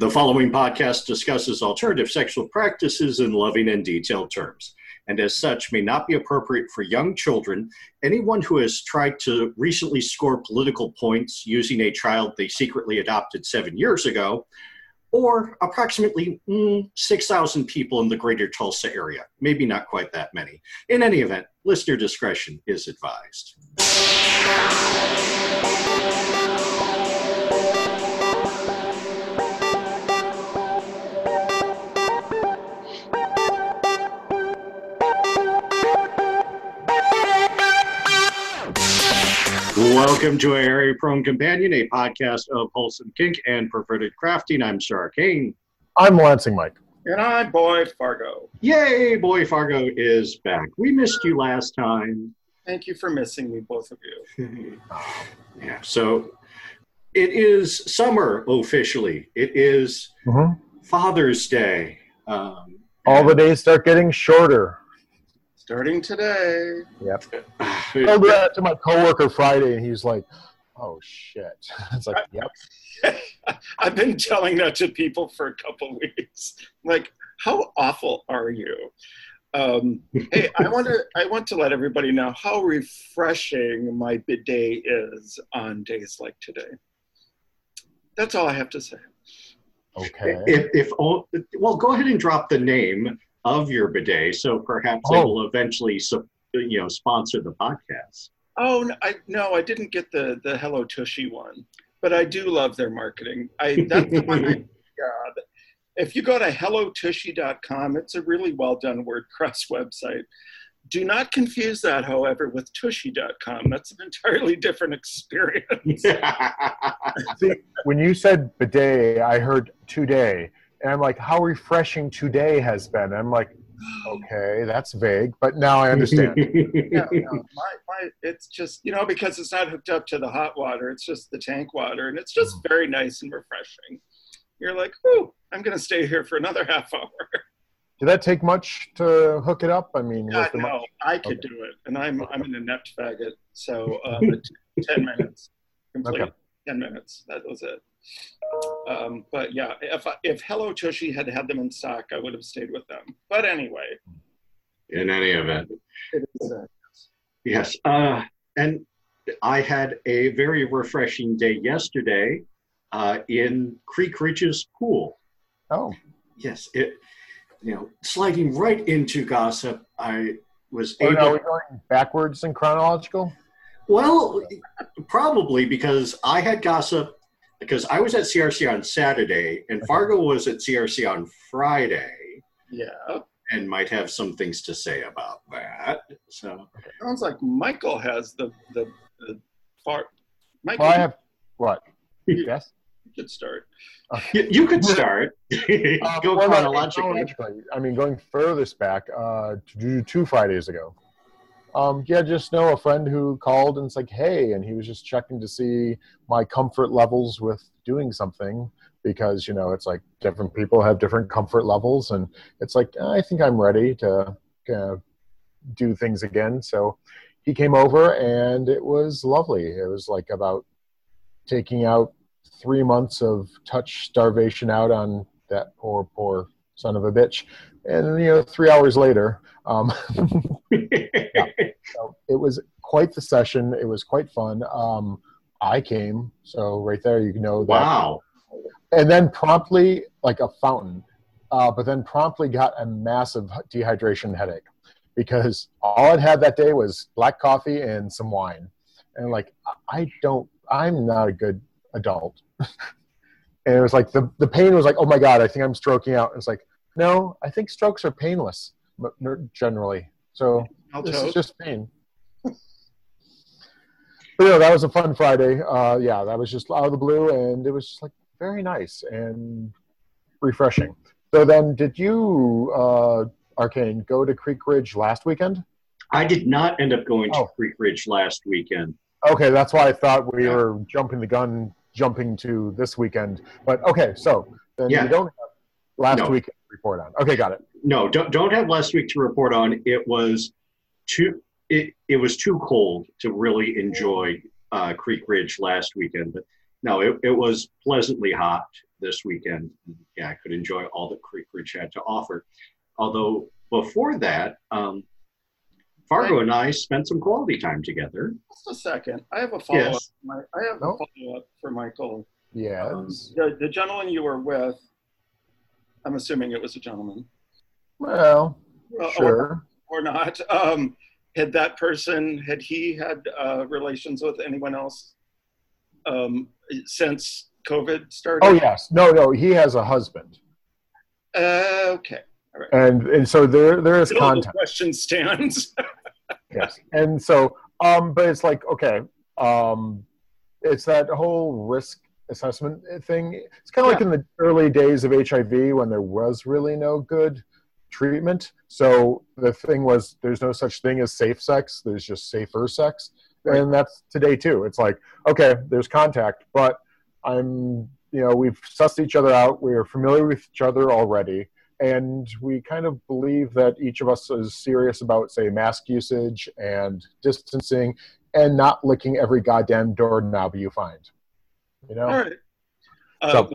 The following podcast discusses alternative sexual practices in loving and detailed terms, and as such may not be appropriate for young children, anyone who has tried to recently score political points using a child they secretly adopted seven years ago, or approximately mm, 6,000 people in the greater Tulsa area. Maybe not quite that many. In any event, listener discretion is advised. Welcome to a Hairy Prone Companion, a podcast of wholesome kink and perverted crafting. I'm Sir Arcane. I'm Lansing Mike. And I'm Boy Fargo. Yay, Boy Fargo is back. We missed you last time. Thank you for missing me, both of you. yeah, so it is summer officially. It is Mhm. Father's Day. Um, All the days start getting shorter. Starting today. Yep. I told that to my coworker Friday, and he's like, "Oh shit!" It's like, "Yep." I've been telling that to people for a couple weeks. Like, how awful are you? Um, hey, I want to I want to let everybody know how refreshing my bidet is on days like today. That's all I have to say. Okay. if, if all, well, go ahead and drop the name of your bidet, so perhaps it Oh. will eventually, you know, sponsor the podcast. Oh no, I no, I didn't get the the Hello Tushy one, but I do love their marketing. I that's the one I God. If you go to hellotushy.com, it's a really well done WordPress website. Do not confuse that, however, with tushy.com. That's an entirely different experience. See, when you said bidet, I heard today, and I'm like, "How refreshing today has been." I'm like, "Okay, that's vague," but now I understand. Yeah, no, my, my, it's just, you know, because it's not hooked up to the hot water, it's just the tank water, and it's just very nice and refreshing. You're like, ooh, I'm going to stay here for another half hour. Did that take much to hook it up? I mean, God, no, much- I could Okay. do it, and I'm I'm an inept faggot. So uh, but ten minutes, complete. Okay. Ten minutes. That was it. Um, but yeah, if if Hello Tushy had had them in stock, I would have stayed with them. But anyway, In any event, it is. Yes. Uh, and I had a very refreshing day yesterday uh, in Creek Ridge's pool. Oh, Yes, it, you know, sliding right into gossip, I was oh, able. now we're going backwards in chronological. Well, probably because I had gossip because I was at CRC on Saturday and Fargo was at CRC on Friday yeah, and might have some things to say about that. So, sounds like Michael has the the, the far. Michael, Well, I have what? You- Yes. you could start. you, you could start. Uh, Go well, no, chronologically. chronologically. I mean, going furthest back, uh, to two Fridays ago. Um, yeah, just know a friend who called and it's like, hey, and he was just checking to see my comfort levels with doing something because you know it's like different people have different comfort levels, and it's like I think I'm ready to uh, do things again. So he came over and it was lovely. It was like about taking out three months of touch starvation out on that poor, poor son of a bitch. And you know, three hours later, um, so it was quite the session. It was quite fun. Um, I came, so right there, you know that. wow. And then promptly, like a fountain, uh, but then promptly got a massive dehydration headache because all I'd had that day was black coffee and some wine, and like I don't, I'm not a good adult. and it was like the the pain was like, oh my god, I think I'm stroking out. It's like, no, I think strokes are painless generally. So I'll this is just pain. but yeah, that was a fun Friday. Uh, yeah, that was just out of the blue, and it was just like very nice and refreshing. So then, did you, uh, Arcane, go to Creek Ridge last weekend? I did not end up going to Oh. Creek Ridge last weekend. Okay, that's why I thought we Yeah. were jumping the gun, jumping to this weekend. But okay, so then Yeah. you don't have last No. weekend to report on. Okay, got it. No, don't, don't have last week to report on. It was too it, it was too cold to really enjoy uh, Creek Ridge last weekend. But no, it, it was pleasantly hot this weekend. Yeah, I could enjoy all that Creek Ridge had to offer. Although before that, um, Fargo and I spent some quality time together. Just a second. I have a follow up. Yes. I have a follow up for Michael. Yes. Um, the, the gentleman you were with, I'm assuming it was a gentleman. well, Well, sure. Or, or not. Um, had that person, had he had uh, relations with anyone else um, since COVID started? Oh yes. No, no. He has a husband, Uh, okay. and and so there there is Still the contact. question stands. yes and so um but it's like okay um it's that whole risk assessment thing. It's kind of like in the early days of hiv when there was really no good treatment. So the thing was there's no such thing as safe sex there's just safer sex. And that's today too. It's like okay there's contact but i'm you know we've sussed each other out we're familiar with each other already and we kind of believe that each of us is serious about say mask usage and distancing and not licking every goddamn doorknob you find you know All right. Uh, So-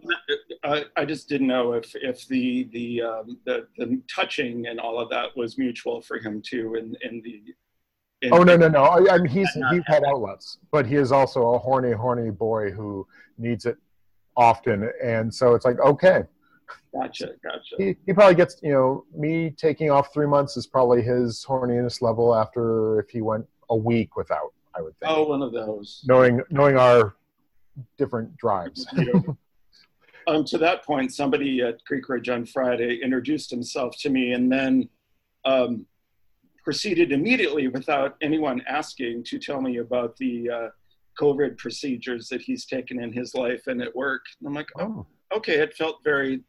I, I just didn't know if, if the the, um, the the touching and all of that was mutual for him too, in in the. In, oh no no no I, I mean he's And not he's had outlets but he is also a horny horny boy who needs it often and so it's like okay Gotcha, gotcha. he, he probably gets you know me taking off three months is probably his horniness level after if he went a week without i would think Oh, one of those. knowing knowing our different drives Um, to that point, somebody at Creek Ridge on Friday introduced himself to me and then um, proceeded immediately, without anyone asking, to tell me about the uh, COVID procedures that he's taken in his life and at work. And I'm like, oh, oh, okay, it felt very,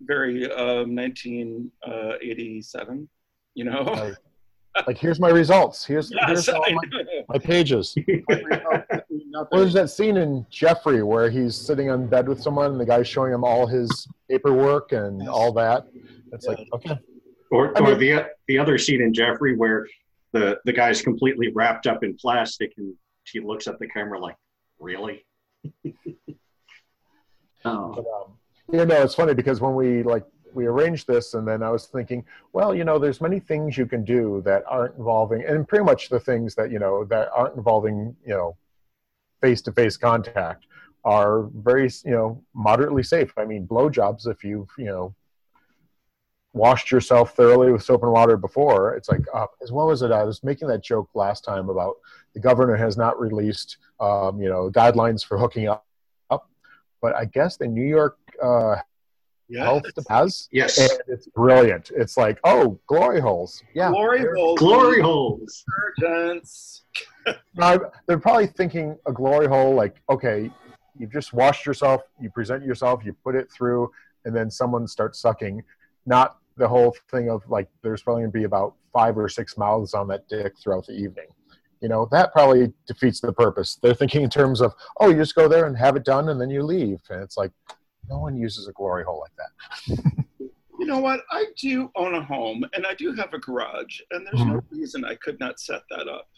very um, 1987, you know? like, like here's my results. Here's, Yes, here's all my, my pages Nothing. well, there's that scene in jeffrey where he's sitting on bed with someone and the guy's showing him all his paperwork and Yes. all that it's like okay Or, I or mean- the the other scene in Jeffrey where the the guy's completely wrapped up in plastic and he looks at the camera like, really? oh, But, um, you know, it's funny because when we like we arranged this, and then I was thinking, well, you know, there's many things you can do that aren't involving, and pretty much the things that you know that aren't involving, you know, face-to-face contact are very, you know, moderately safe. I mean, blowjobs, if you've, you know, washed yourself thoroughly with soap and water before, it's like, uh, as well as it. I was making that joke last time about the governor has not released, um, you know, guidelines for hooking up but I guess the New York uh, Yeah. Health has, yes. and it's brilliant. It's like, oh, glory holes. Yeah, Glory holes. Glory holes. Detergents. Now, they're probably thinking a glory hole, like, okay, you've just washed yourself, you present yourself, you put it through, and then someone starts sucking. Not the whole thing of like, there's probably going to be about five or six mouths on that dick throughout the evening. You know, that probably defeats the purpose. They're thinking in terms of, oh, you just go there and have it done, and then you leave. And it's like, no one uses a glory hole like that. You know what? I do own a home and I do have a garage, and there's no Mm-hmm. reason I could not set that up.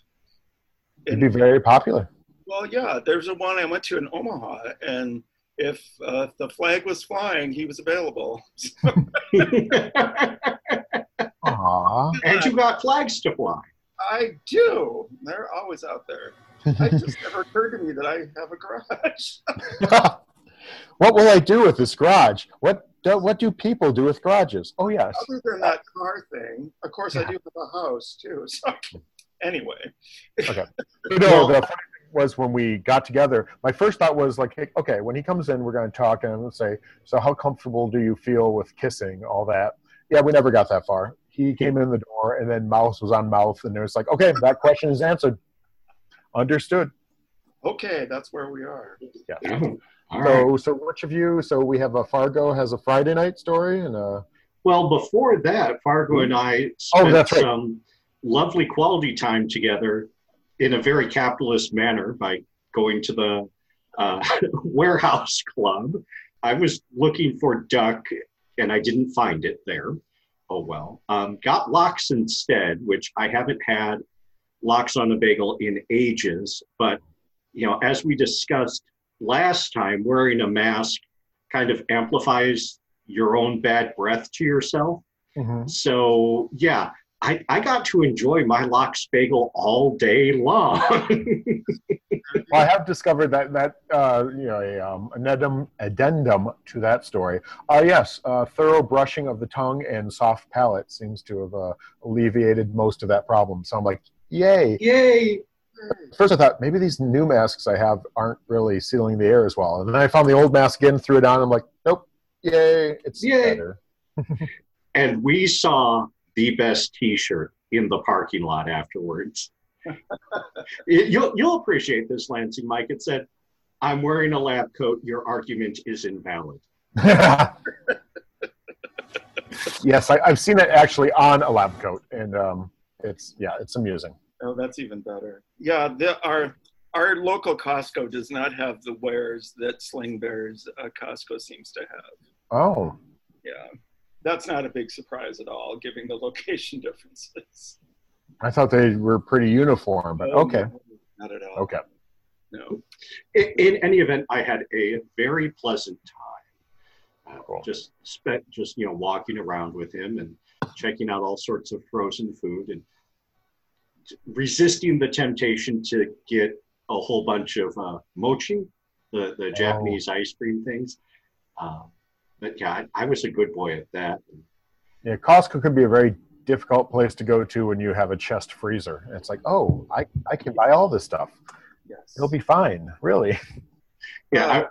It'd be very popular. Well, yeah, there's a one I went to in Omaha, and if uh, the flag was flying, he was available. Aww. and you got flags to fly. I do. They're always out there. It just never occurred to me that I have a garage. What will I do with this garage? What do, what do people do with garages? Oh yes. Other than that car thing, of course, I do have a house too. So, anyway, You know, the funny thing was when we got together, my first thought was like, hey, okay, when he comes in, we're going to talk and I'm going to say, so how comfortable do you feel with kissing, all that? Yeah, we never got that far. He came in the door and then mouth was on mouth and it was like, okay, that question is answered. Understood. okay, that's where we are. Yeah. Oh, all right. So, so which of you? So we have a Fargo has a Friday night story and a Well, before that, Fargo and I Oh, spent that's right. some lovely quality time together in a very capitalist manner by going to the uh, warehouse club. I was looking for duck and I didn't find it there. Oh well. Um, got lox instead, which I haven't had lox on a bagel in ages. But you know, as we discussed last time, wearing a mask kind of amplifies your own bad breath to yourself. Mhm. So yeah, I, I got to enjoy my lox bagel all day long. Well, I have discovered that that uh, you know a um, an addendum, addendum to that story. Uh, yes, uh, thorough brushing of the tongue and soft palate seems to have uh, alleviated most of that problem. So I'm like, yay! Yay! First, I thought maybe these new masks I have aren't really sealing the air as well, and then I found the old mask again, threw it on. I'm like, nope, yay! It's Yay. better. And we saw the best T-shirt in the parking lot afterwards. It- you'll you'll appreciate this, Lansing Mike. It said, "I'm wearing a lab coat. Your argument is invalid." yes, I, I've seen it actually on a lab coat, and um, it's yeah, it's amusing. Oh, that's even better. Yeah, the, our our local Costco does not have the wares that Sling Bear's uh, Costco seems to have. Oh, Yeah, that's not a big surprise at all, given the location differences. I thought they were pretty uniform, but Oh, okay, no, not at all. okay. No. In, in any event, I had a very pleasant time. Uh, Cool. Just spent just you know walking around with him and checking out all sorts of frozen food and resisting the temptation to get a whole bunch of uh, mochi, the the Japanese ice cream things. Uh, but yeah, I, I was a good boy at that. Yeah, Costco could be a very difficult place to go to when you have a chest freezer. It's like, oh, I, I can buy all this stuff. Yes. It'll be fine, really. Yeah, I, Uh,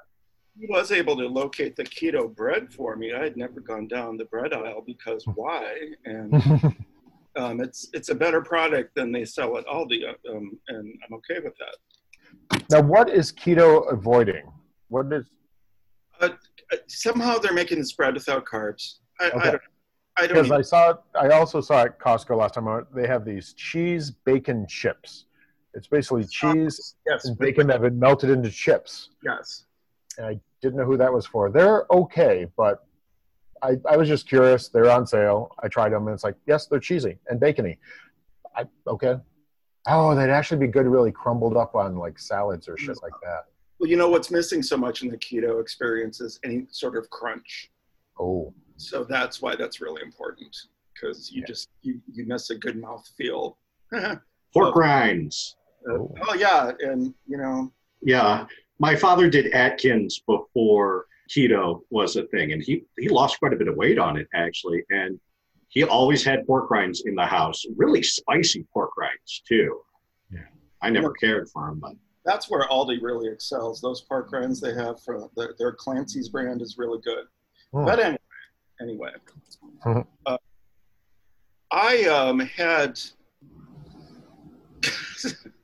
he was able to locate the keto bread for me. I had never gone down the bread aisle because why? And um, it's it's a better product than they sell at Aldi, uh, um, and I'm okay with that. now, what is keto avoiding? What is Uh, somehow they're making this bread without carbs. I, I Okay. don't. I don't. because I saw I also saw at Costco last time they have these cheese bacon chips. It's basically cheese yes, and bacon that have been melted into chips. yes. And I didn't know who that was for. They're okay, but I, I was just curious. They're on sale. I tried them and it's like, yes, they're cheesy and bacony. I okay. Oh, they'd actually be good really crumbled up on like salads or shit like that. Well, you know what's missing so much in the keto experience is any sort of crunch. Oh. So that's why that's really important because you Yeah. just you, you miss a good mouth feel. pork rinds. Oh. oh yeah, and you know Yeah, my father did Atkins before keto was a thing, and he he lost quite a bit of weight on it actually, and he always had pork rinds in the house, really spicy pork rinds too. Yeah. I never cared for them, but that's where Aldi really excels. Those pork rinds they have for their, their Clancy's brand is really good. Hmm. But anyway, anyway, Mhm. uh, I um, had.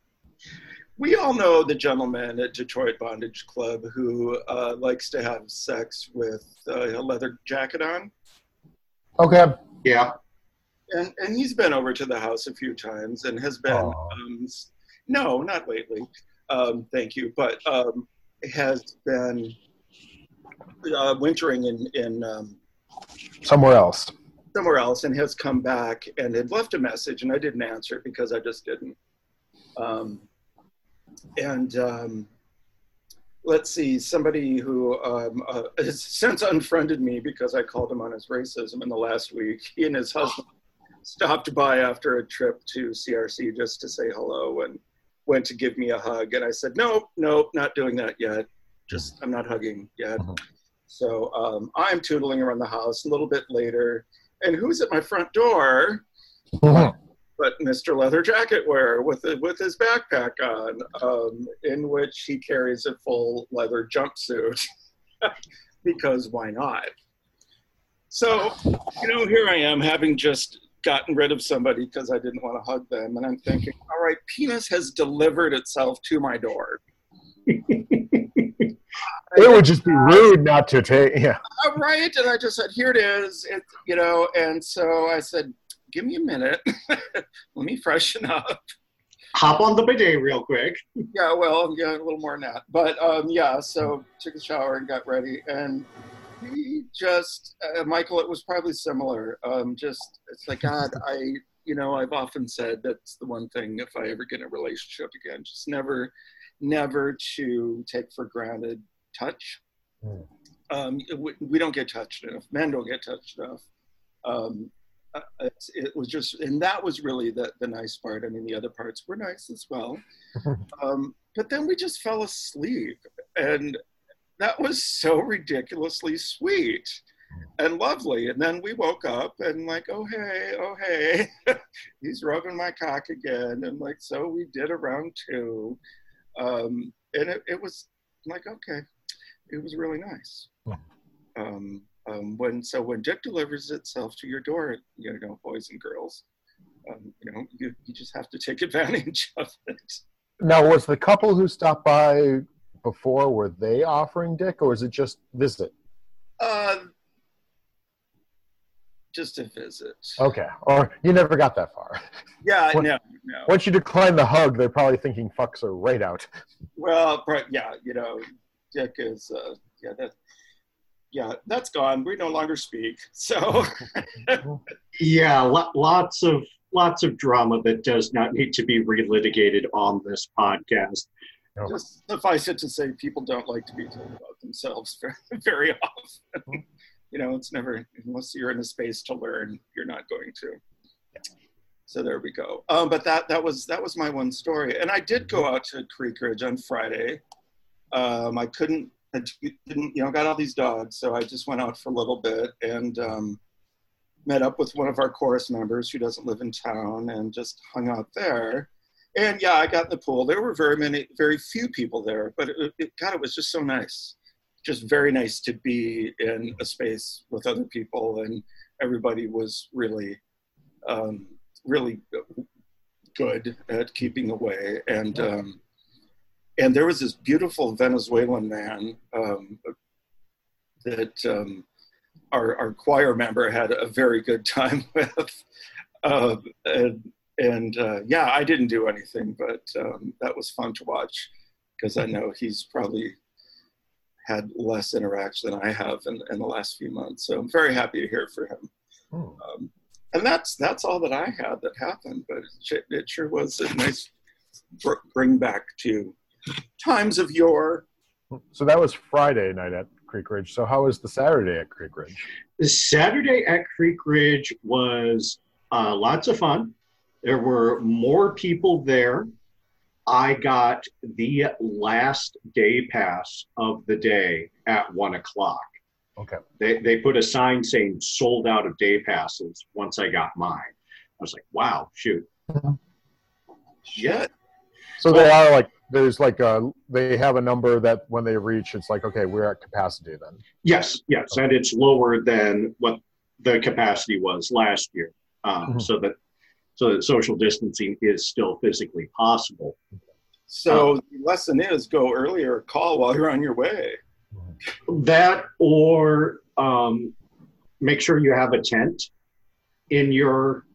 we all know the gentleman at Detroit Bondage Club who uh, likes to have sex with uh, a leather jacket on. Okay. yeah, and and he's been over to the house a few times and has been Aw. um, no not lately um, thank you but um, has been uh, wintering in in um, Somewhere else. somewhere else and has come back and had left a message and I didn't answer it because I just didn't um, and um, let's see somebody who um, uh, has since unfriended me because I called him on his racism in the last week. He and his husband stopped by after a trip to CRC just to say hello and went to give me a hug. And I said nope nope not doing that yet. Just I'm not hugging yet. Mhm. so um, I'm tootling around the house a little bit later. And who's at my front door but Mr. Leather Jacket wearer with with his backpack on, um, in which he carries a full leather jumpsuit, because why not? So, you know, here I am, having just gotten rid of somebody because I didn't want to hug them, and I'm thinking, all right, penis has delivered itself to my door. It would just be rude not to take. Yeah. all right and i just said here it is it, you know and so i said give me a minute let me freshen up hop on the bidet real quick. yeah well yeah a little more than that but um, yeah so took a shower and got ready and he just uh, michael it was probably similar um, just it's like god i you know i've often said that's the one thing if i ever get in a relationship again just never never to take for granted touch Mm. um, we, we, don't get touched enough. Men don't get touched enough. Um, uh, it was just, and that was really the, the nice part. I mean, the other parts were nice as well. Um, but then we just fell asleep. And that was so ridiculously sweet and lovely. And then we woke up and like, oh hey, oh hey, he's rubbing my cock again. And like, so we did a round two. Um, and it, it was like, okay, it was really nice. Um, um, when so when dick delivers itself to your door, you know, boys and girls, um, you know, you, you just have to take advantage of it. Now, was the couple who stopped by before were they offering dick, or is it just visit? Uh, just a visit. Okay, or you never got that far. Yeah, when, no, no. Once you decline the hug, they're probably thinking fucks are right out. Well, but yeah, you know, dick is uh, yeah that yeah that's gone. We no longer speak. So yeah, lots of lots of drama that does not need to be relitigated on this podcast. Just suffice it to say, people don't like to be told about themselves very, very often. you know, it's never unless you're in a space to learn, you're not going to. So there we go. Um, but that that was that was my one story, and I did go out to Creek Ridge on Friday. Um, I couldn't, I didn't, you know, got all these dogs, so I just went out for a little bit and um, met up with one of our chorus members who doesn't live in town, and just hung out there. And yeah, I got in the pool. There were very many, very few people there, but it, it, God, it was just so nice just very nice to be in a space with other people, and everybody was really, um, really good at keeping away. And um, and there was this beautiful Venezuelan man um, that um, our, our choir member had a very good time with. Uh, and and uh, yeah, I didn't do anything, but um, that was fun to watch because I know he's probably had less interaction than I have in, in the last few months. So I'm very happy to hear from him. Oh. Um, and that's that's all that I had that happened. But it, it sure was a nice bring back to times of yore. So that was Friday night at Creek Ridge. So how was the Saturday at Creek Ridge? The Saturday at Creek Ridge was uh, lots of fun. There were more people there I got the last day pass of the day at one o'clock. Okay. They, they put a sign saying sold out of day passes once I got mine. I was like, wow, shoot. Yeah. So they are like, there's like a, they have a number that when they reach, it's like, okay, we're at capacity then. Yes, yes. Okay. And it's lower than what the capacity was last year. Um, mm-hmm. So that so that social distancing is still physically possible. So um, the lesson is go earlier, call while you're on your way. That or um, make sure you have a tent in your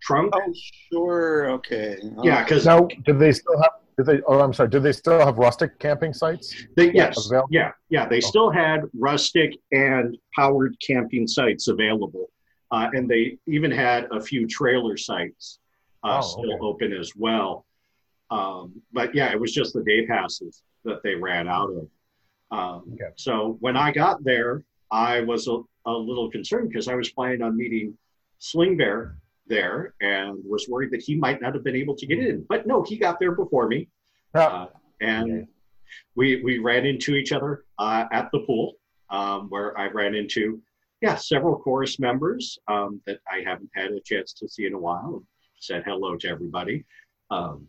trunk. Oh, sure. Okay. Yeah, because now do they still have? Do they? Oh, I'm sorry. Do they still have rustic camping sites? They, yes. Available? Yeah. Yeah. They oh. still had rustic and powered camping sites available. Uh, and they even had a few trailer sites uh, oh, still okay. open as well. Um, but yeah, it was just the day passes that they ran out of. Um, okay. So when I got there, I was a, a little concerned because I was planning on meeting Sling Bear there and was worried that he might not have been able to get in. But no, he got there before me. Uh, and we, we ran into each other uh, at the pool um, where I ran into yeah, several chorus members um, that I haven't had a chance to see in a while. Said hello to everybody. Um,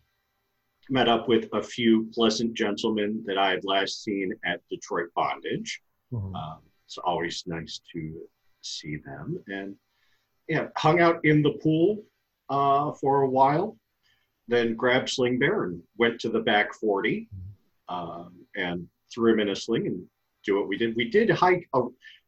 met up with a few pleasant gentlemen that I had last seen at Detroit Bondage. Mm-hmm. Um, it's always nice to see them. And yeah, hung out in the pool uh, for a while, then grabbed Sling Bear and went to the back 40 mm-hmm. um, and threw him in a sling and do what we did. We did hike a,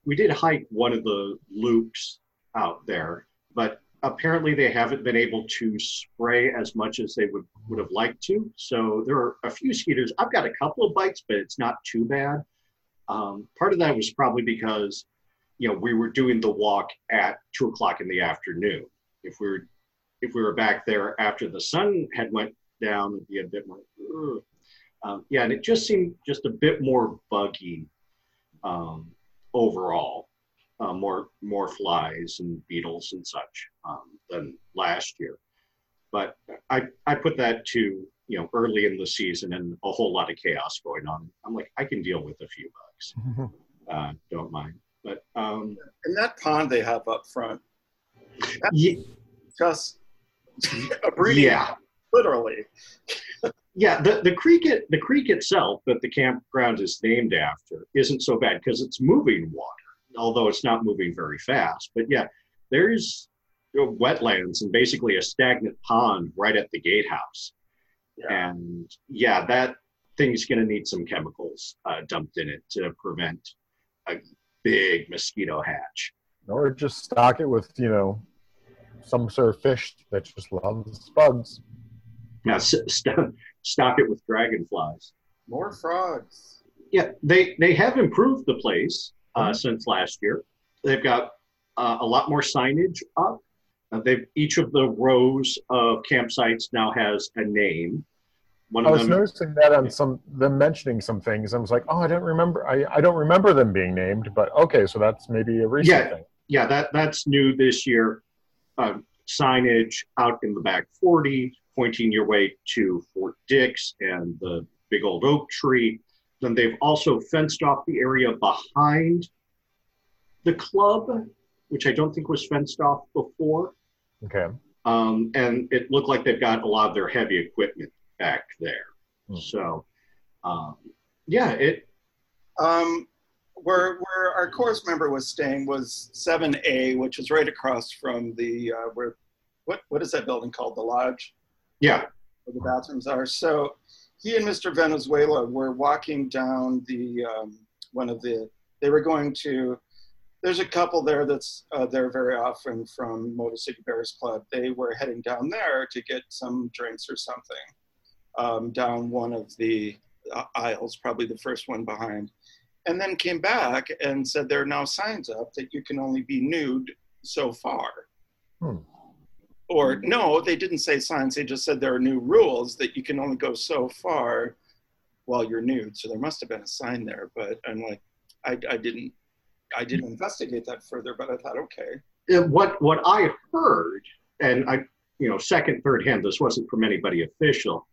we did hike one of the loops out there, but apparently they haven't been able to spray as much as they would, would have liked to. So there are a few skeeters. I've got a couple of bites, but it's not too bad. Um, part of that was probably because, you know, we were doing the walk at two o'clock in the afternoon. If we were, if we were back there after the sun had went down, it'd be a bit more. Um, yeah, and it just seemed just a bit more buggy. Um, overall, uh, more more flies and beetles and such um, than last year. But I I put that to you know early in the season and a whole lot of chaos going on. I'm like I can deal with a few bugs, uh, don't mind. But um, And that pond they have up front, ye- just a breeding yeah. literally. Yeah, the, the creek it, the creek itself that the campground is named after isn't so bad because it's moving water, although it's not moving very fast. But yeah, there's you know, wetlands and basically a stagnant pond right at the gatehouse, Yeah. and yeah, that thing's going to need some chemicals uh, dumped in it to prevent a big mosquito hatch. or just stock it with you know some sort of fish that just loves bugs. Now, s- st- stock it with dragonflies. More frogs. Yeah, they they have improved the place uh, since last year. They've got uh, a lot more signage up. Uh, they've each of the rows of campsites now has a name. One I was them, noticing that on some them mentioning some things. I was like, oh, I don't remember. I, I don't remember them being named, but okay, so that's maybe a recent Yeah. thing. yeah, that that's new this year. Um, signage out in the back forty, pointing your way to Fort Dix and the big old oak tree. Then they've also fenced off the area behind the club, which I don't think was fenced off before. Okay. um, and it looked like they've got a lot of their heavy equipment back there. Hmm. So, um, yeah, it Um, where where our chorus member was staying was seven A, which is right across from the uh, where what what is that building called? The lodge yeah where the bathrooms are. So he and Mr. Venezuela were walking down the um, one of the. They were going to. There's a couple there that's uh, there very often from Motor City Bears Club. They were heading down there to get some drinks or something um, down one of the uh, aisles, probably the first one behind, and then came back and said there are now signs up that you can only be nude so far. Hmm. Or no, they didn't say signs. They just said there are new rules that you can only go so far while you're nude. So there must have been a sign there, but I'm like, I, I didn't, I didn't investigate that further. But I thought, okay, Uh, what what I heard, and I you know second third hand, this wasn't from anybody official,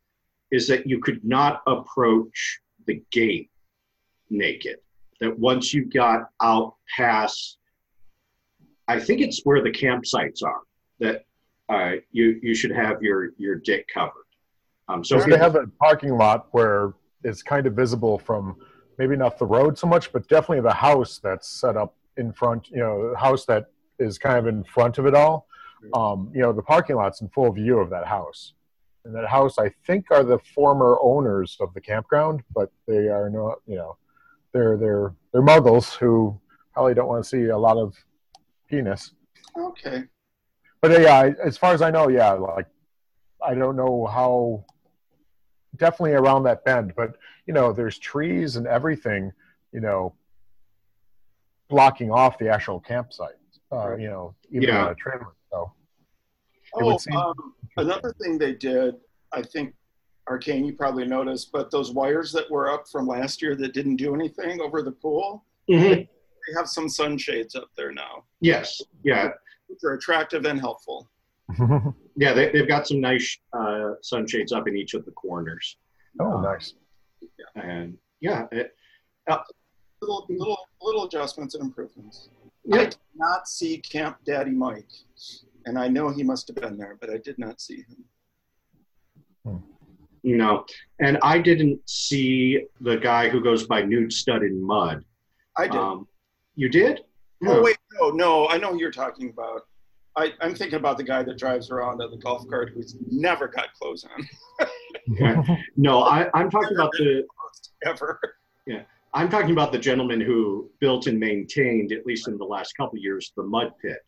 is that you could not approach the gate naked. That once you got out past, I think it's where the campsites are. That uh, you you should have your your dick covered. Um, so they have a parking lot where it's kind of visible from maybe not the road so much, but definitely the house that's set up in front. You know, the house that is kind of in front of it all. Um, you know, the parking lot's in full view of that house. And that house, I think, are the former owners of the campground, but they are not. You know, they're they're they're muggles who probably don't want to see a lot of penis. okay. But yeah, I- as far as I know, yeah, like I don't know how. Definitely around that bend, but you know, there's trees and everything, you know, blocking off the actual campsite. Uh, you know, even Yeah. on a trailer. So It would Oh, seem- um, another thing they did, I think, Arcane, you probably noticed, but those wires that were up from last year that didn't do anything over the pool, Mhm. they have some sunshades up there now, yes, yeah, which are attractive and helpful. yeah. They, they've got some nice uh, sunshades up in each of the corners, oh, nice. and yeah, it, Little, little, little adjustments and improvements. I yeah. did not see Camp Daddy Mike, and I know he must have been there, but I did not see him. No, and I didn't see the guy who goes by Nude Stud in Mud. I did. Um, you did? Oh wait, no, no, I know who you're talking about. I, I'm thinking about the guy that drives around on the golf cart who's never got clothes on No, I, I'm talking about the ever. Yeah, I'm talking about the gentleman who built and maintained, at least in the last couple of years, the mud pit.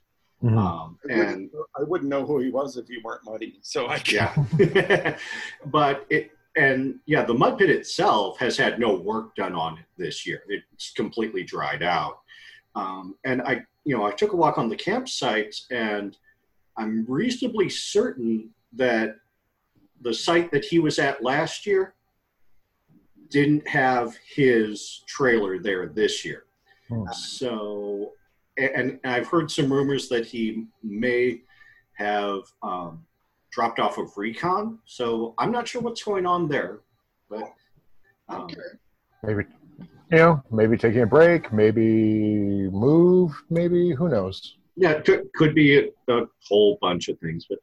Mhm. Um, I and wouldn't, I wouldn't know who he was if he weren't muddy. So I can't. yeah, but it and yeah, the mud pit itself has had no work done on it this year. It's completely dried out. Um, and I, you know, I took a walk on the campsites, and I'm reasonably certain that the site that he was at last year didn't have his trailer there this year. Hmm. So, and, and I've heard some rumors that he may have um, dropped off of Recon. So I'm not sure what's going on there, but um, Okay. Maybe, you know, maybe taking a break, maybe move, maybe who knows. yeah, it could, could be a, a whole bunch of things. But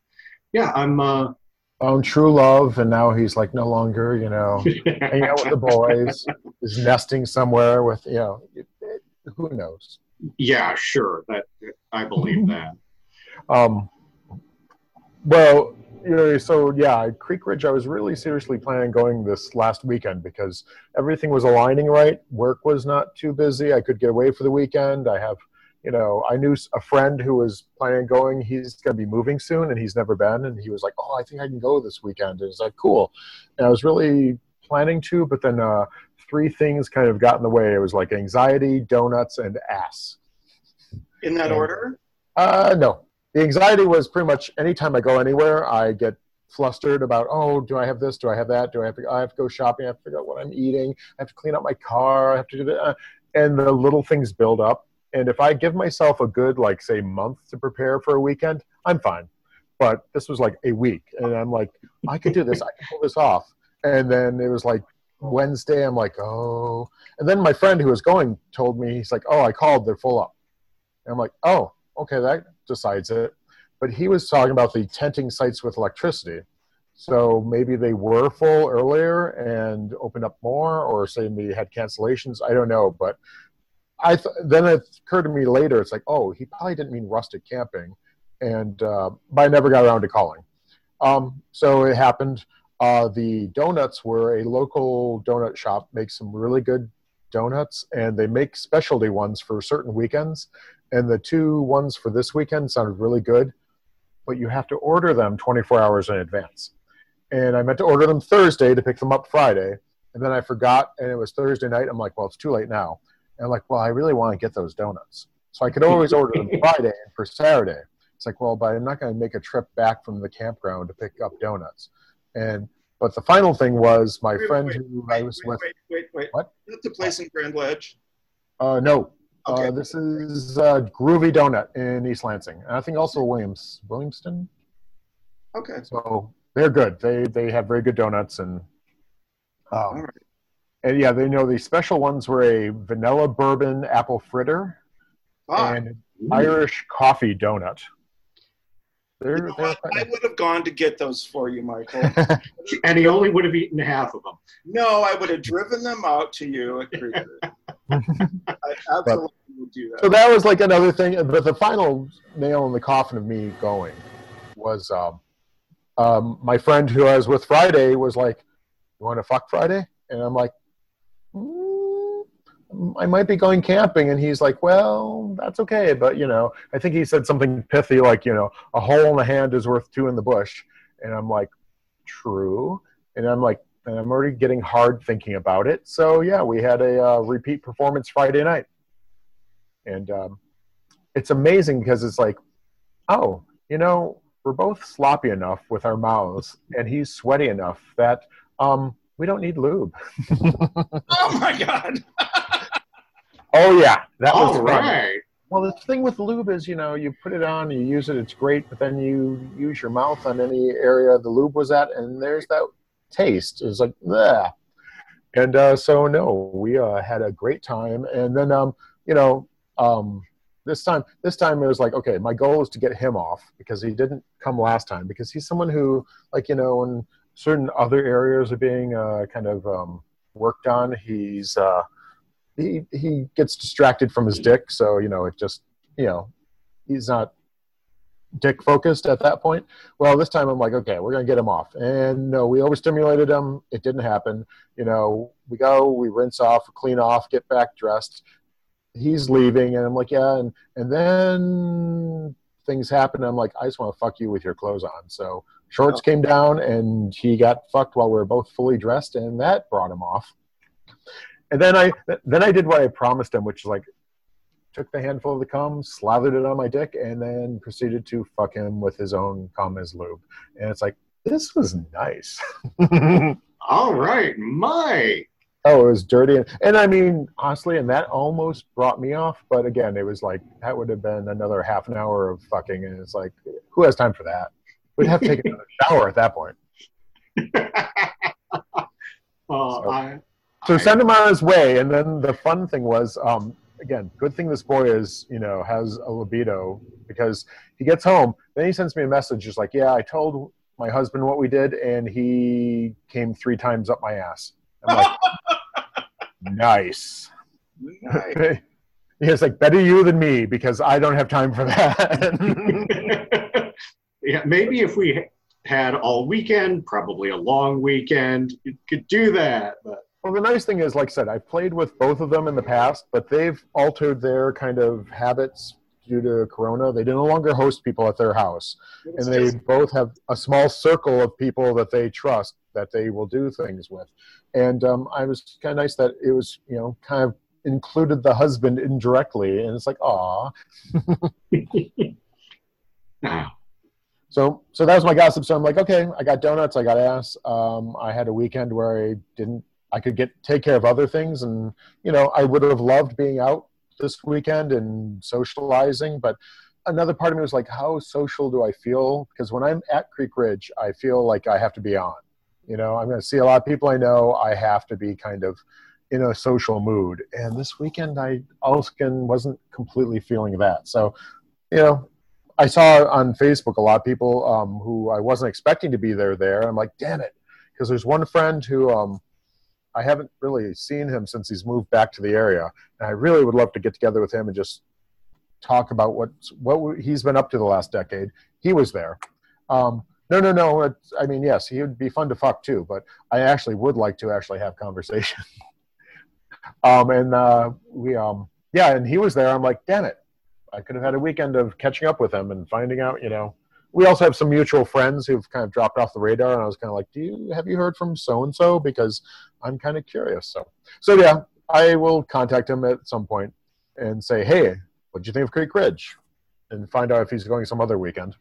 yeah, I'm. Uh, Found true love, and now he's like no longer, you know, hanging out with the boys, is nesting somewhere with, you know, it, it, who knows. Yeah, sure. That I believe that. Um, well, you know, so yeah, Creek Ridge, I was really seriously planning going this last weekend because everything was aligning right. Work was not too busy. I could get away for the weekend. I have, you know, I knew a friend who was planning on going. He's going to be moving soon and he's never been. And he was like, oh, I think I can go this weekend. And it's like, cool. And I was really planning to, but then uh, three things kind of got in the way. It was like anxiety, donuts, and ass. In that Yeah. order? Uh, no. The anxiety was pretty much anytime I go anywhere, I get flustered about, oh, do I have this? Do I have that? Do I have to, I have to go shopping? I have to figure out what I'm eating. I have to clean up my car. I have to do that. Uh, and the little things build up. And if I give myself a good, like, say, month to prepare for a weekend, I'm fine. But this was like a week. And I'm like, I could do this. I can pull this off. And then it was like Wednesday. I'm like, oh. And then my friend who was going told me, he's like, oh, I called. They're full up. And I'm like, oh, okay, that decides it. But he was talking about the tenting sites with electricity. So maybe they were full earlier and opened up more, or say maybe had cancellations. I don't know. But I th- then it occurred to me later. It's like, oh, he probably didn't mean rustic camping, and uh, but I never got around to calling. Um, so it happened. Uh, the donuts were a local donut shop makes some really good donuts, and they make specialty ones for certain weekends. And the two ones for this weekend sounded really good, but you have to order them 24 hours in advance. And I meant to order them Thursday to pick them up Friday, and then I forgot, and it was Thursday night. I'm like, well, it's too late now. And I'm like, well, I really want to get those donuts. So I could always order them Friday for Saturday. It's like, well, but I'm not going to make a trip back from the campground to pick up donuts. And but the final thing was my Wait, friend wait, who wait, I was with. Wait, wait, wait. What? Is that the place in Grand Ledge? Uh, no, Okay. uh, this is uh, Groovy Donut in East Lansing. And I think also Williams, Williamston. okay. So they're good. They they have very good donuts and. Um, right. And yeah, they know the special ones were a vanilla bourbon apple fritter Ah, and Irish coffee donut. You They're, know they're what? I would have gone to get those for you, Michael. and he only would have eaten half of them. no, I would have driven them out to you. I absolutely would do that. so that was like another thing. But the final nail in the coffin of me going was um, um, my friend who I was with Friday was like, "You want to fuck Friday?" And I'm like, "I might be going camping." And he's like, "Well, that's okay, but you know, I think he said something pithy like, you know, a hole in the hand is worth two in the bush." And I'm like, "True." And I'm like, and I'm already getting hard thinking about it. So yeah, we had a uh, repeat performance Friday night, and um, it's amazing because it's like, oh, you know, we're both sloppy enough with our mouths, and he's sweaty enough that um, we don't need lube. oh my God. oh yeah, that was All fun. right. Well, the thing with lube is, you know, you put it on, you use it, it's great, but then you use your mouth on any area the lube was at, and there's that taste. It's like, yeah. And uh, so, no, we uh, had a great time. And then, um, you know, um, this time, this time it was like, okay, my goal is to get him off because he didn't come last time because he's someone who, like, you know, when certain other areas are being uh, kind of um, worked on, he's uh, he he gets distracted from his dick. So you know, it just you know, he's not dick focused at that point. Well, this time I'm like, okay, we're gonna get him off, and no, we overstimulated him. It didn't happen. You know, we go, we rinse off, clean off, get back dressed. He's leaving, and I'm like, yeah, and and then things happen. I'm like, I just want to fuck you with your clothes on. So shorts oh. came down, and he got fucked while we were both fully dressed, and that brought him off. And then I then I did what I promised him, which is like took the handful of the cum, slathered it on my dick, and then proceeded to fuck him with his own cum as lube. And it's like this was nice. All right, my Oh, it was dirty, and, and I mean, honestly, and that almost brought me off. But again, it was like that would have been another half an hour of fucking, and it's like, who has time for that? We'd have to take another shower at that point. well, So- I, So send him on his way, and then the fun thing was, um, again, good thing this boy is, you know, has a libido because he gets home, then he sends me a message, just like, yeah, I told my husband what we did, and he came three times up my ass. I'm like, nice. Nice. He's like, better you than me because I don't have time for that. yeah, maybe if we had all weekend, probably a long weekend, you could do that. But Well, the nice thing is, like I said, I've played with both of them in the past, but they've altered their kind of habits due to Corona. They no longer host people at their house, and they both have a small circle of people that they trust that they will do things with. And um, I was kind of nice that it was, you know, kind of included the husband indirectly, and it's like, aw. Ah, So, so that was my gossip. So I'm like, okay, I got donuts, I got ass. Um, I had a weekend where I didn't, I could get take care of other things, and you know, I would have loved being out this weekend and socializing, but another part of me was like, how social do I feel? Because when I'm at Creek Ridge, I feel like I have to be on. You know, I'm going to see a lot of people I know. I have to be kind of in a social mood. And this weekend, I also wasn't completely feeling that. So, you know, I saw on Facebook a lot of people um, who I wasn't expecting to be there. There, I'm like, damn it, because there's one friend who um, I haven't really seen him since he's moved back to the area, and I really would love to get together with him and just talk about what what he's been up to the last decade. He was there. Um, no, no, no. I mean, yes, he would be fun to fuck too, but I actually would like to actually have conversation. um, and uh, we, um, yeah, and he was there. I'm like, damn it, I could have had a weekend of catching up with him and finding out, you know. We also have some mutual friends who've kind of dropped off the radar, and I was kind of like, "Do you have you heard from so and so?" Because I'm kind of curious. So, so yeah, I will contact him at some point and say, "Hey, what do you think of Creek Ridge?" and find out if he's going some other weekend.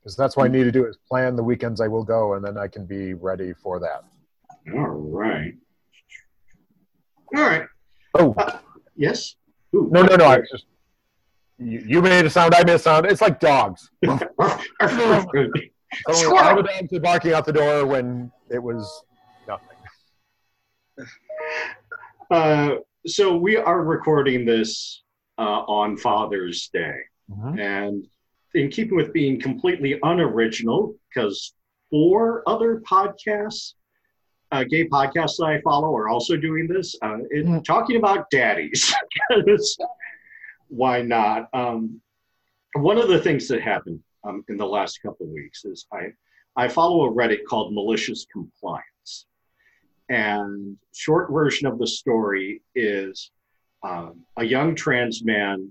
Because that's what I need to do is plan the weekends I will go, and then I can be ready for that. all right. All right. Oh uh, Yes. Ooh. no, no, no! I just you, you made a sound, I made a sound. It's like dogs. Only all the dogs are barking out the door when it was nothing. Uh, so we are recording this uh, on Father's Day, and in keeping with being completely unoriginal, because four other podcasts, uh, gay podcasts that I follow, are also doing this, uh, it, Mm. talking about daddies. Why not? Um, one of the things that happened um, in the last couple of weeks is I I follow a Reddit called Malicious Compliance. And short version of the story is um, a young trans man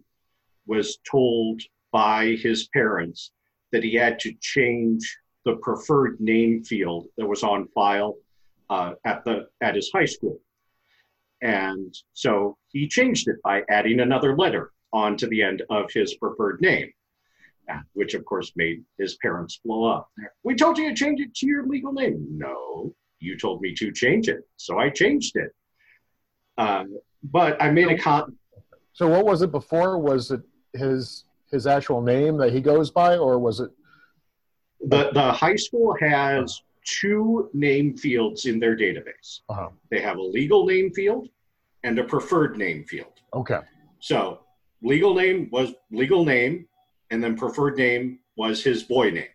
was told by his parents that he had to change the preferred name field that was on file uh, at the at his high school. And so he changed it by adding another letter onto the end of his preferred name, which of course made his parents blow up. We told you to change it to your legal name. No, you told me to change it, so I changed it. Uh, but I made a con. So what was it before? Was it his his actual name that he goes by, or was it? The the high school has two name fields in their database. Uh-huh. They have a legal name field and a preferred name field. Okay. So legal name was legal name, and then preferred name was his boy name.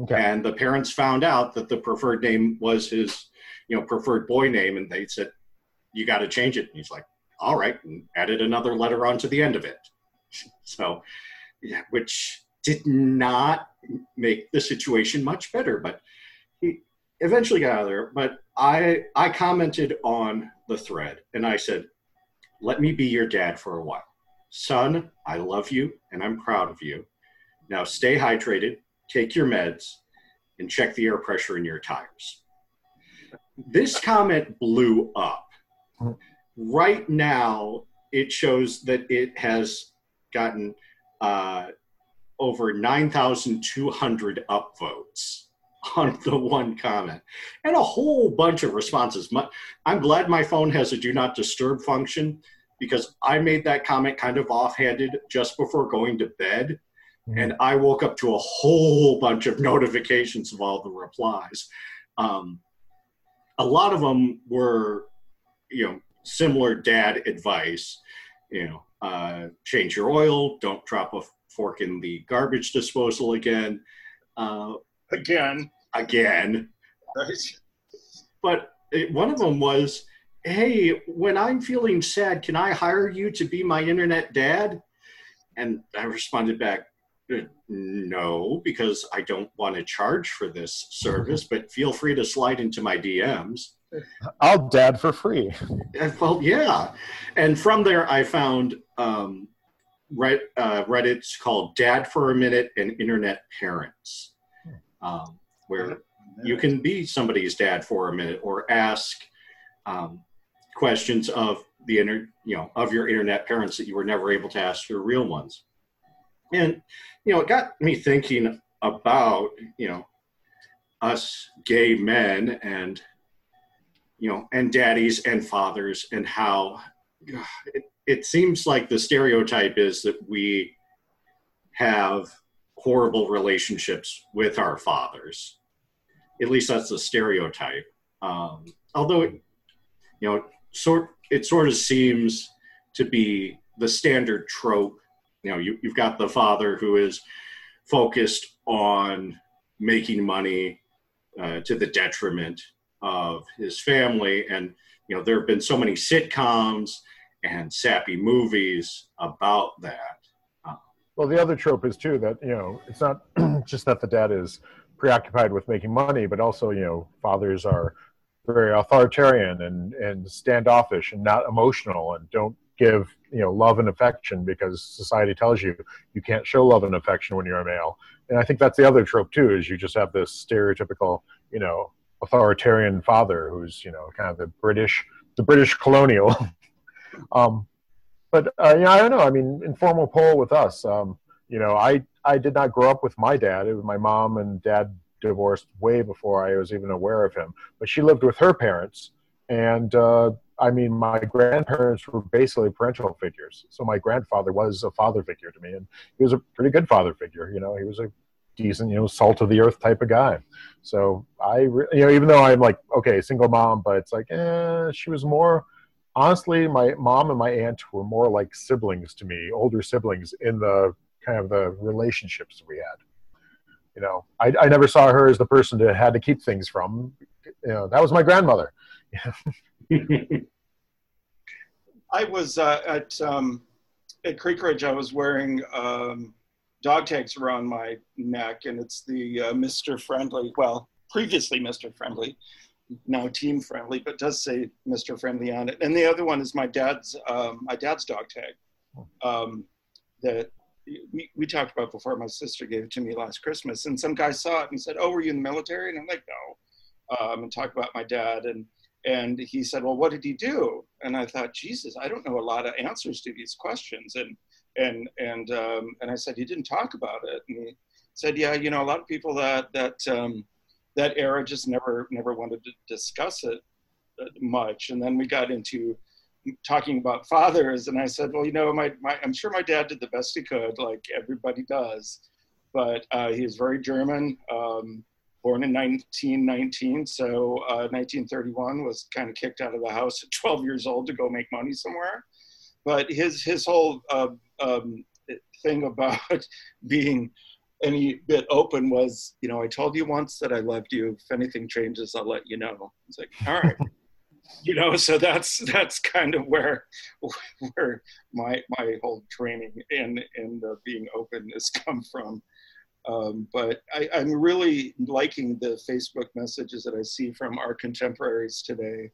Okay. And the parents found out that the preferred name was his, you know, preferred boy name, and they said, "You got to change it." And he's like, "All right," and added another letter onto the end of it. So, yeah, which did not make the situation much better, but he eventually got out of there. But I I commented on the thread, and I said, "Let me be your dad for a while, son. I love you, and I'm proud of you. Now stay hydrated." take your meds, and check the air pressure in your tires. This comment blew up. Right now, it shows that it has gotten uh, over 9,200 upvotes. on the one comment and a whole bunch of responses. My, I'm glad my phone has a do not disturb function because I made that comment kind of offhanded just before going to bed. Mm-hmm. And I woke up to a whole bunch of notifications of all the replies. Um, a lot of them were, you know, similar dad advice. You know, uh, change your oil, don't drop a fork in the garbage disposal again. Uh, again. Again. Right. But it, one of them was, hey, when I'm feeling sad, can I hire you to be my internet dad? And I responded back, no, because I don't want to charge for this service, but feel free to slide into my DMs. I'll dad for free. Well, yeah. And from there, I found um, Reddit, uh, Reddit's called Dad for a Minute and Internet Parents, um, where you can be somebody's dad for a minute or ask um, questions of the you know, of your internet parents that you were never able to ask your real ones. And, you know, it got me thinking about, you know, us gay men and, you know, and daddies and fathers and how it, it seems like the stereotype is that we have horrible relationships with our fathers. At least that's the stereotype. Um, although, it, you know, sort it sort of seems to be the standard trope. You know you, you've got the father who is focused on making money uh, to the detriment of his family. And you know there have been so many sitcoms and sappy movies about that. Uh, well the other trope is too that you know it's not just that the dad is preoccupied with making money but also you know fathers are very authoritarian and and standoffish and not emotional and don't give you know love and affection because society tells you you can't show love and affection when you're a male. And i think that's the other trope too is you just have this stereotypical you know authoritarian father who's you know kind of the british the british colonial. Um, but uh, yeah i don't know. I mean informal poll with us um, you know i i did not grow up with my dad. It was my mom and dad divorced way before i was even aware of him but she lived with her parents and uh, I mean, my grandparents were basically parental figures. So my grandfather was a father figure to me, and he was a pretty good father figure. You know, he was a decent, you know, salt of the earth type of guy. So I, you know, even though I'm like, okay, single mom, but it's like, eh, she was more. Honestly, my mom and my aunt were more like siblings to me, older siblings in the kind of the relationships we had. You know, I, I never saw her as the person that had to keep things from. You know, that was my grandmother. I was uh, at um, at Creek Ridge. I was wearing um, dog tags around my neck, and it's the uh, Mr. Friendly. Well, previously Mr. Friendly, now Team Friendly, but does say Mr. Friendly on it. And the other one is my dad's um, my dad's dog tag um, that we, we talked about before. My sister gave it to me last Christmas, and some guy saw it and said, "Oh, were you in the military?" And I'm like, "No." Um, and talk about my dad and and he said, "Well, what did he do?" And I thought, Jesus, I don't know a lot of answers to these questions. And and and um, and I said, "He didn't talk about it." And he said, "Yeah, you know, a lot of people that that um, that era just never never wanted to discuss it uh, much." And then we got into talking about fathers, and I said, "Well, you know, my, my I'm sure my dad did the best he could, like everybody does." But uh, he very German. Um, born in 1919, so uh, 1931 was kind of kicked out of the house at 12 years old to go make money somewhere. But his his whole uh, um, thing about being any bit open was, you know, I told you once that I loved you. If anything changes, I'll let you know. It's like, all right. you know so that's that's kind of where where my my whole training in in the being open has come from um, but I, am really liking the Facebook messages that I see from our contemporaries today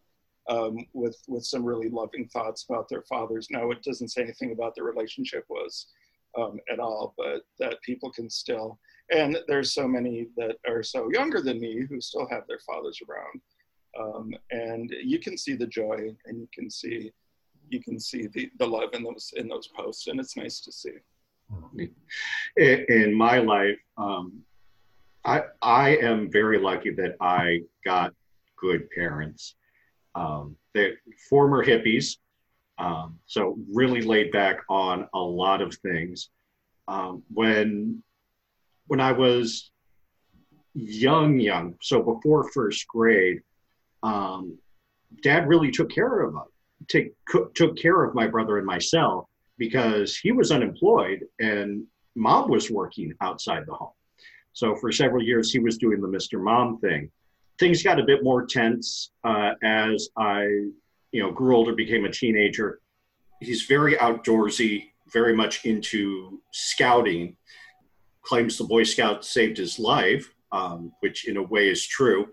um, with, with some really loving thoughts about their fathers. Now, it doesn't say anything about the relationship was um, at all, but that people can still, and there's so many that are so younger than me who still have their fathers around. Um, and you can see the joy and you can see you can see the, the love in those in those posts and it's nice to see in my life, um, I I am very lucky that I got good parents. Um, they're former hippies, um, so really laid back on a lot of things. Um, when when I was young, young, so before first grade, um, Dad really took care of take, took care of my brother and myself because he was unemployed and Mom was working outside the home. So for several years, he was doing the Mr. Mom thing. Things got a bit more tense uh, as I, you know, grew older, became a teenager. He's very outdoorsy, very much into scouting. Claims the Boy Scout saved his life, um, which in a way is true,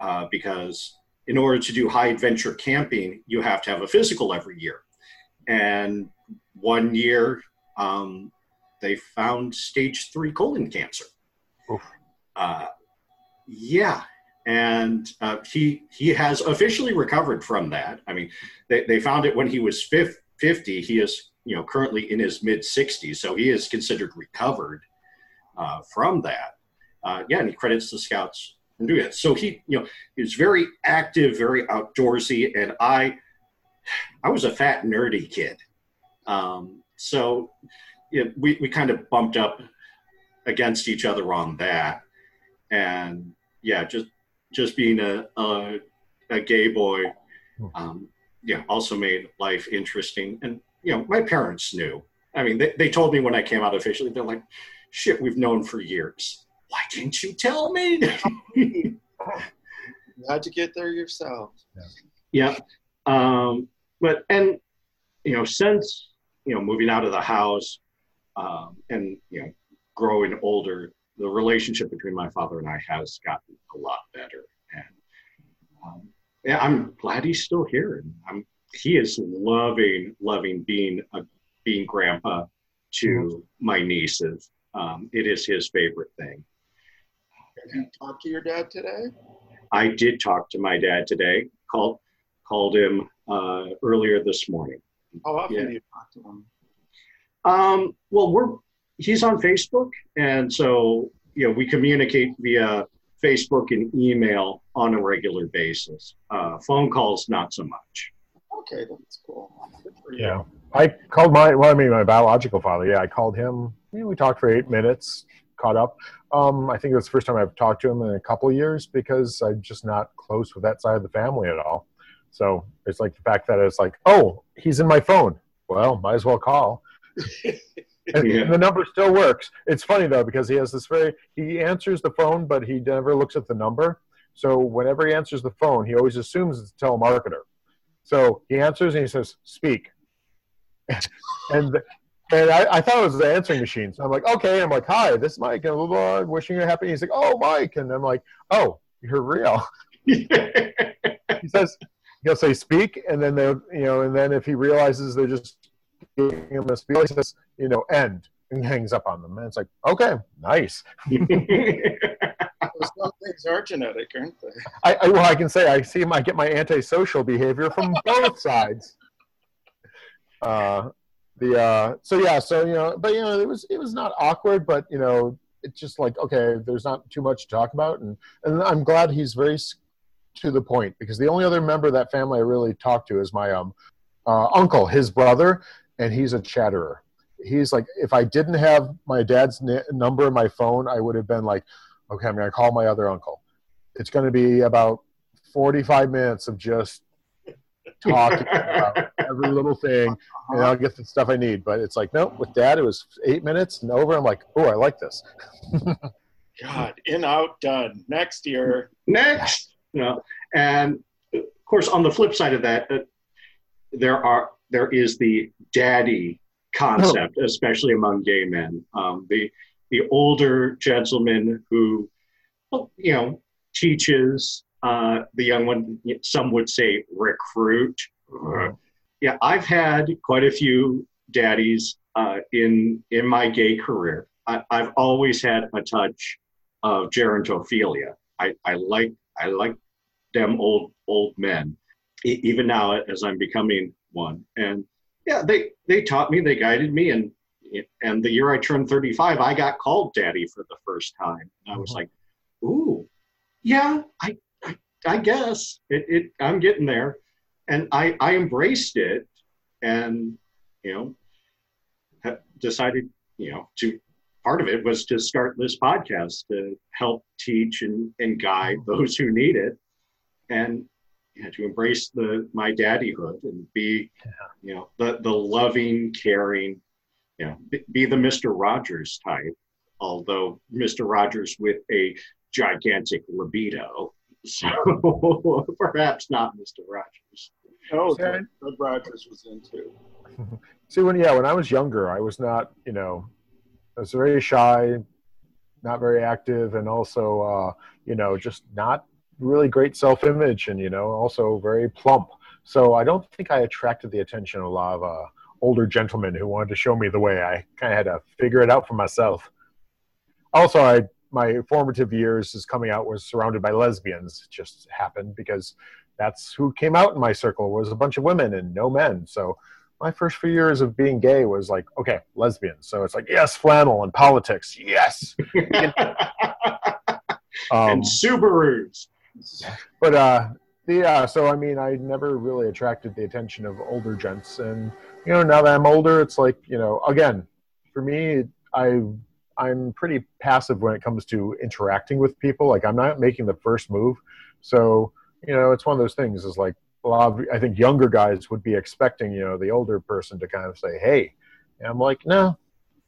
uh, because in order to do high adventure camping, you have to have a physical every year. And one year, um, they found stage three colon cancer. Uh, yeah, and uh, he he has officially recovered from that. I mean, they, they found it when he was 50. He is you know currently in his mid 60s, so he is considered recovered uh, from that. Uh, yeah, and he credits the scouts doing it. So he you know he's very active, very outdoorsy, and I I was a fat nerdy kid. Um, so you know, we, we kind of bumped up against each other on that. And yeah, just just being a, a, a gay boy, um, yeah, also made life interesting. And, you know, my parents knew. I mean, they, they told me when I came out officially, they're like, shit, we've known for years. Why didn't you tell me? you had to get there yourself. Yeah. yeah. Um, but, and, you know, since, you know, moving out of the house um, and, you know, growing older, the relationship between my father and I has gotten a lot better. And um, yeah, I'm glad he's still here. And I'm, he is loving, loving being a, being grandpa to mm-hmm. my nieces. Um, it is his favorite thing. Did you talk to your dad today? I did talk to my dad today. Called called him uh, earlier this morning. How often yeah. do you talk to him? Um, well, we're he's on Facebook, and so you know we communicate via Facebook and email on a regular basis. Uh, phone calls, not so much. Okay, that's cool. Yeah, I called my well, I mean my biological father. Yeah, I called him. You know, we talked for eight minutes, caught up. Um, I think it was the first time I've talked to him in a couple years because I'm just not close with that side of the family at all. So it's like the fact that it's like, oh, he's in my phone. Well, might as well call. and, yeah. the number still works. It's funny though because he has this very he answers the phone, but he never looks at the number. So whenever he answers the phone, he always assumes it's a telemarketer. So he answers and he says, "Speak," and and I, I, thought it was the answering machine. So I'm like, okay. I'm like, hi, this is Mike, and blah, blah, blah, wishing you a happy. He's like, oh, Mike, and I'm like, oh, you're real. he says he'll say speak, and then they'll, you know, and then if he realizes they're just giving him a speech, he says, you know, end and hangs up on them. And it's like, okay, nice. Some things are genetic, aren't they? I, I, well, I can say I see my I get my antisocial behavior from both sides. Uh, the uh, so yeah, so you know, but you know, it was it was not awkward, but you know, it's just like okay, there's not too much to talk about, and and I'm glad he's very to the point because the only other member of that family I really talked to is my um uh, uncle, his brother, and he's a chatterer he's like, if I didn't have my dad's n- number in my phone, I would have been like, okay, I'm to call my other uncle. It's to be about 45 minutes of just talking about every little thing, and I'll get the stuff I need. But it's like, nope, with dad, it was eight minutes and over. I'm like, oh, I like this. God, in, out, done. Next year. Next. You know, and of course, on the flip side of that, uh, there are there is the daddy concept, oh. especially among gay men. Um, the the older gentleman who, you know, teaches uh, the young one. Some would say recruit. Uh, yeah, I've had quite a few daddies uh, in in my gay career. I, have always had a touch of gerontophilia. I, I like I like them old old men, even now as I'm becoming one. And yeah, they they taught me, they guided me, and and the year I turned 35, I got called daddy for the first time. And I was mm-hmm. like, ooh, yeah, I, I, guess it, it, I'm getting there. And I, I embraced it and, you know, decided, you know, to part of it was to start this podcast to help teach and, and guide those who need it. And you know, to embrace the my daddyhood and be, yeah. you know, the the loving, caring, you know, be, be the Mister Rogers type. Although Mister Rogers with a gigantic libido, so perhaps not Mister Rogers. Oh, okay. Rogers was into. See, when yeah, when I was younger, I was not, you know, I was very shy, not very active, and also, uh, you know, just not really great self image and, you know, also very plump. So I don't think I attracted the attention of a lot of uh, older gentlemen who wanted to show me the way. I kind of had to figure it out for myself. Also, I my formative years as coming out was surrounded by lesbians. It just happened because that's who came out in my circle was a bunch of women and no men. So my first few years of being gay was like, okay, lesbian. So it's like, yes, flannel and politics. Yes. um, and Subarus but uh, yeah, so I mean, I never really attracted the attention of older gents, and you know, now that I'm older, it's like you know, again, for me, I I'm pretty passive when it comes to interacting with people. Like I'm not making the first move, so you know, it's one of those things. Is like a lot of I think younger guys would be expecting you know the older person to kind of say, hey, and I'm like, no,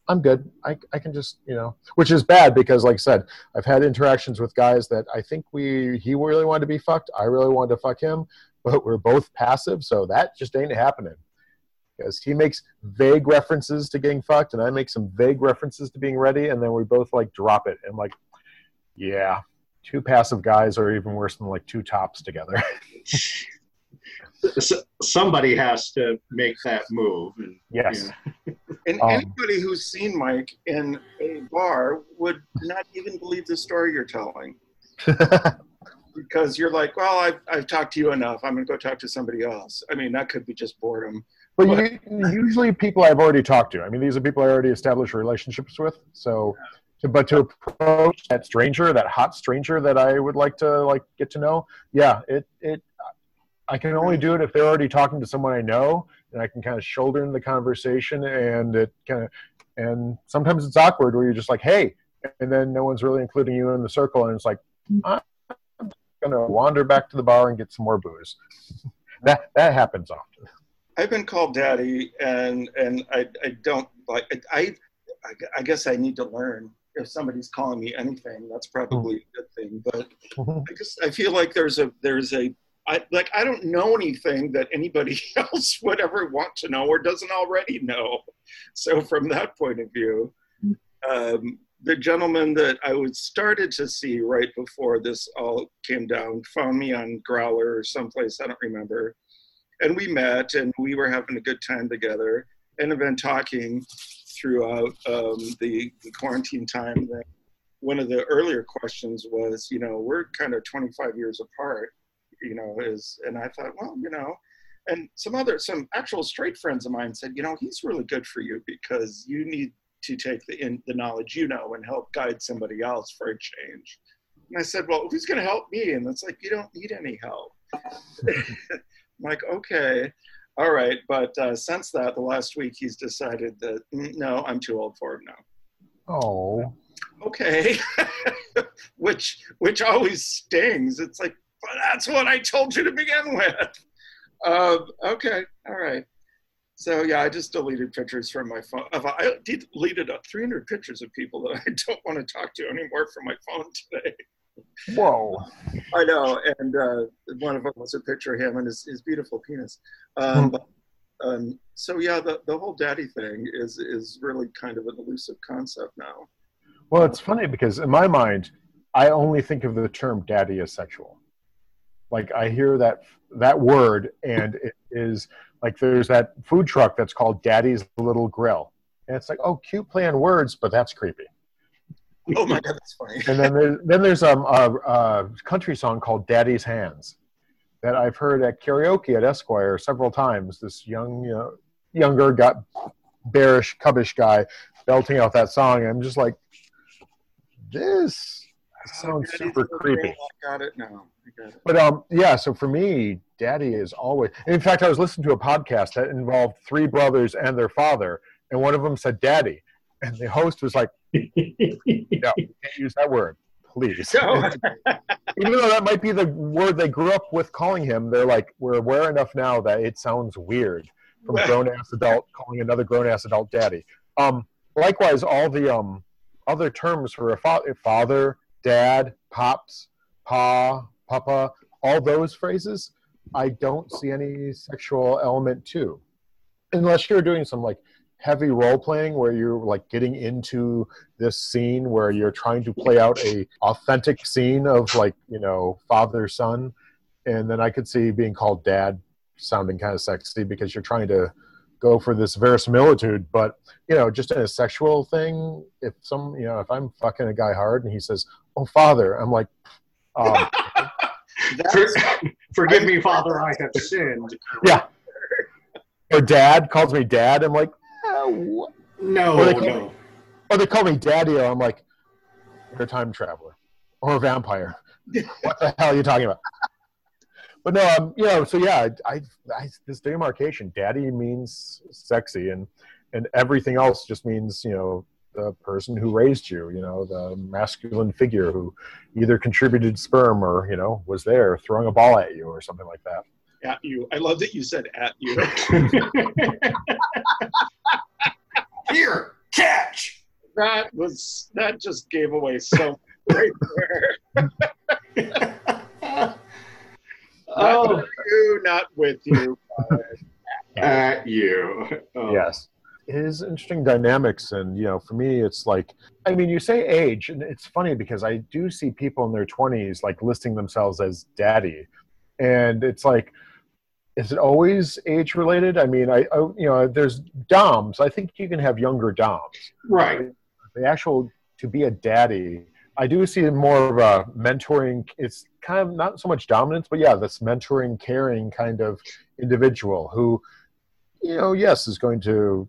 I'm good. I, I can just, you know, which is bad because, like I said, I've had interactions with guys that I think we, he really wanted to be fucked. I really wanted to fuck him, but we're both passive. So that just ain't happening because he makes vague references to getting fucked and I make some vague references to being ready. And then we both like drop it. And like, yeah, two passive guys are even worse than like two tops together. somebody has to make that move. And, yes. You know. and um, anybody who's seen Mike in a bar would not even believe the story you're telling. because you're like, well, I've, I've talked to you enough. I'm going to go talk to somebody else. I mean, that could be just boredom. But, you, usually people I've already talked to. I mean, these are people I already established relationships with. So, to, but to approach that stranger, that hot stranger that I would like to like get to know, yeah, it it I can only do it if they're already talking to someone I know, and I can kind of shoulder in the conversation, and it kind of, and sometimes it's awkward where you're just like, hey, and then no one's really including you in the circle, and it's like, I'm gonna wander back to the bar and get some more booze. that that happens often. I've been called daddy, and and I I don't like I I, I guess I need to learn if somebody's calling me anything, that's probably a good thing. But mm-hmm. I just I feel like there's a there's a I like I don't know anything that anybody else would ever want to know or doesn't already know. So from that point of view, um, the gentleman that I was started to see right before this all came down found me on Growlr or someplace I don't remember, and we met and we were having a good time together and have been talking throughout um, the, the quarantine time. One of the earlier questions was, you know, we're kind of 25 years apart you know, is, and I thought, well, you know, and some other, some actual straight friends of mine said, you know, he's really good for you because you need to take the, in, the knowledge you know and help guide somebody else for a change. And I said, well, who's going to help me? And it's like, you don't need any help. I'm like, okay, all right. But uh, since that, the last week, he's decided that, mm, no, I'm too old for it now. Oh. Okay. which, which always stings. It's like, that's what I told you to begin with. Um, okay, all right. So yeah, I just deleted pictures from my phone. I deleted 300 pictures of people that I don't want to talk to anymore from my phone today. Whoa. I know, and uh, one of them was a picture of him and his, his beautiful penis. Um, hmm. um, so yeah, the, the whole daddy thing is is really kind of an elusive concept now. Well, it's funny because in my mind, I only think of the term daddy as sexual like I hear that that word, and it is like there's that food truck that's called Daddy's Little Grill, and it's like, oh, cute play on words, but that's creepy. Oh my god, that's funny. and then there's, then there's um, a, a country song called Daddy's Hands that I've heard at karaoke at Esquire several times. This young, you know, younger, got bearish, cubbish guy belting out that song. And I'm just like, this sounds Daddy's super creepy. great. I got it now. Got it. But um, yeah. So for me, daddy is always. In fact, I was listening to a podcast that involved three brothers and their father, and one of them said "daddy," and the host was like, "Can't use that word, please." No. Even though that might be the word they grew up with calling him, they're like, "We're aware enough now that it sounds weird from a grown ass adult calling another grown ass adult daddy." Um, likewise, all the um other terms for a fa- father, dad, pops, pa, papa, all those phrases, I don't see any sexual element to, unless you're doing some like heavy role playing where you're like getting into this scene where you're trying to play out a authentic scene of like you know father son, and then I could see being called dad sounding kind of sexy because you're trying to go for this verisimilitude but you know just in a sexual thing if some you know if i'm fucking a guy hard and he says oh father i'm like um, For, forgive me, Father, I have sinned. yeah or dad calls me dad i'm like "Uh. No, Or they call no. or they call me daddy or i'm like you're a time traveler or a vampire what the hell are you talking about but no um you know so yeah I, I this demarcation daddy means sexy and and everything else just means you know the person who raised you you know the masculine figure who either contributed sperm or you know was there throwing a ball at you or something like that at you. I love that you said at you. Here, catch. That was that just gave away so much right there. oh, Not you, not with you. at you. Oh. yes it is interesting dynamics and you know for me it's like i mean you say age and it's funny because i do see people in their 20s like listing themselves as daddy and it's like is it always age related i mean I, I you know there's doms i think you can have younger doms Right. the actual to be a daddy i do see more of a mentoring it's kind of not so much dominance but yeah this mentoring caring kind of individual who you know yes is going to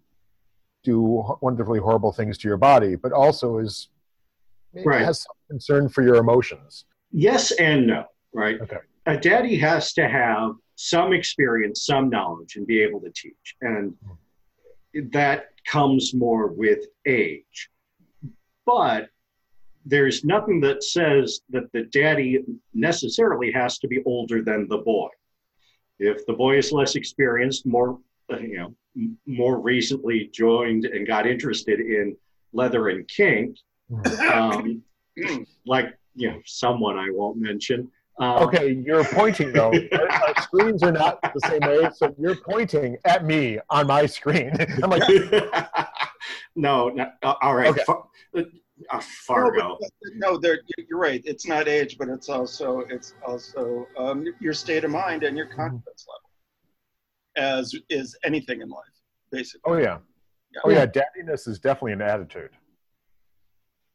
do wonderfully horrible things to your body but also is Right. has some concern for your emotions Yes and no, right? Okay. A daddy has to have some experience, some knowledge, and be able to teach. And that comes more with age. But there's nothing that says that the daddy necessarily has to be older than the boy. If the boy is less experienced, more, you know, more recently joined and got interested in leather and kink, um, like you know someone I won't mention. Um, okay you're pointing though our screens are not the same age so you're pointing at me on my screen i'm like no, no, uh, all right. Okay. Fa- uh, uh, No, Fargo. no, you're right. It's not age, but it's also it's also um, your state of mind and your confidence level, as is anything in life, basically. oh yeah Yeah. Oh yeah, daddiness is definitely an attitude.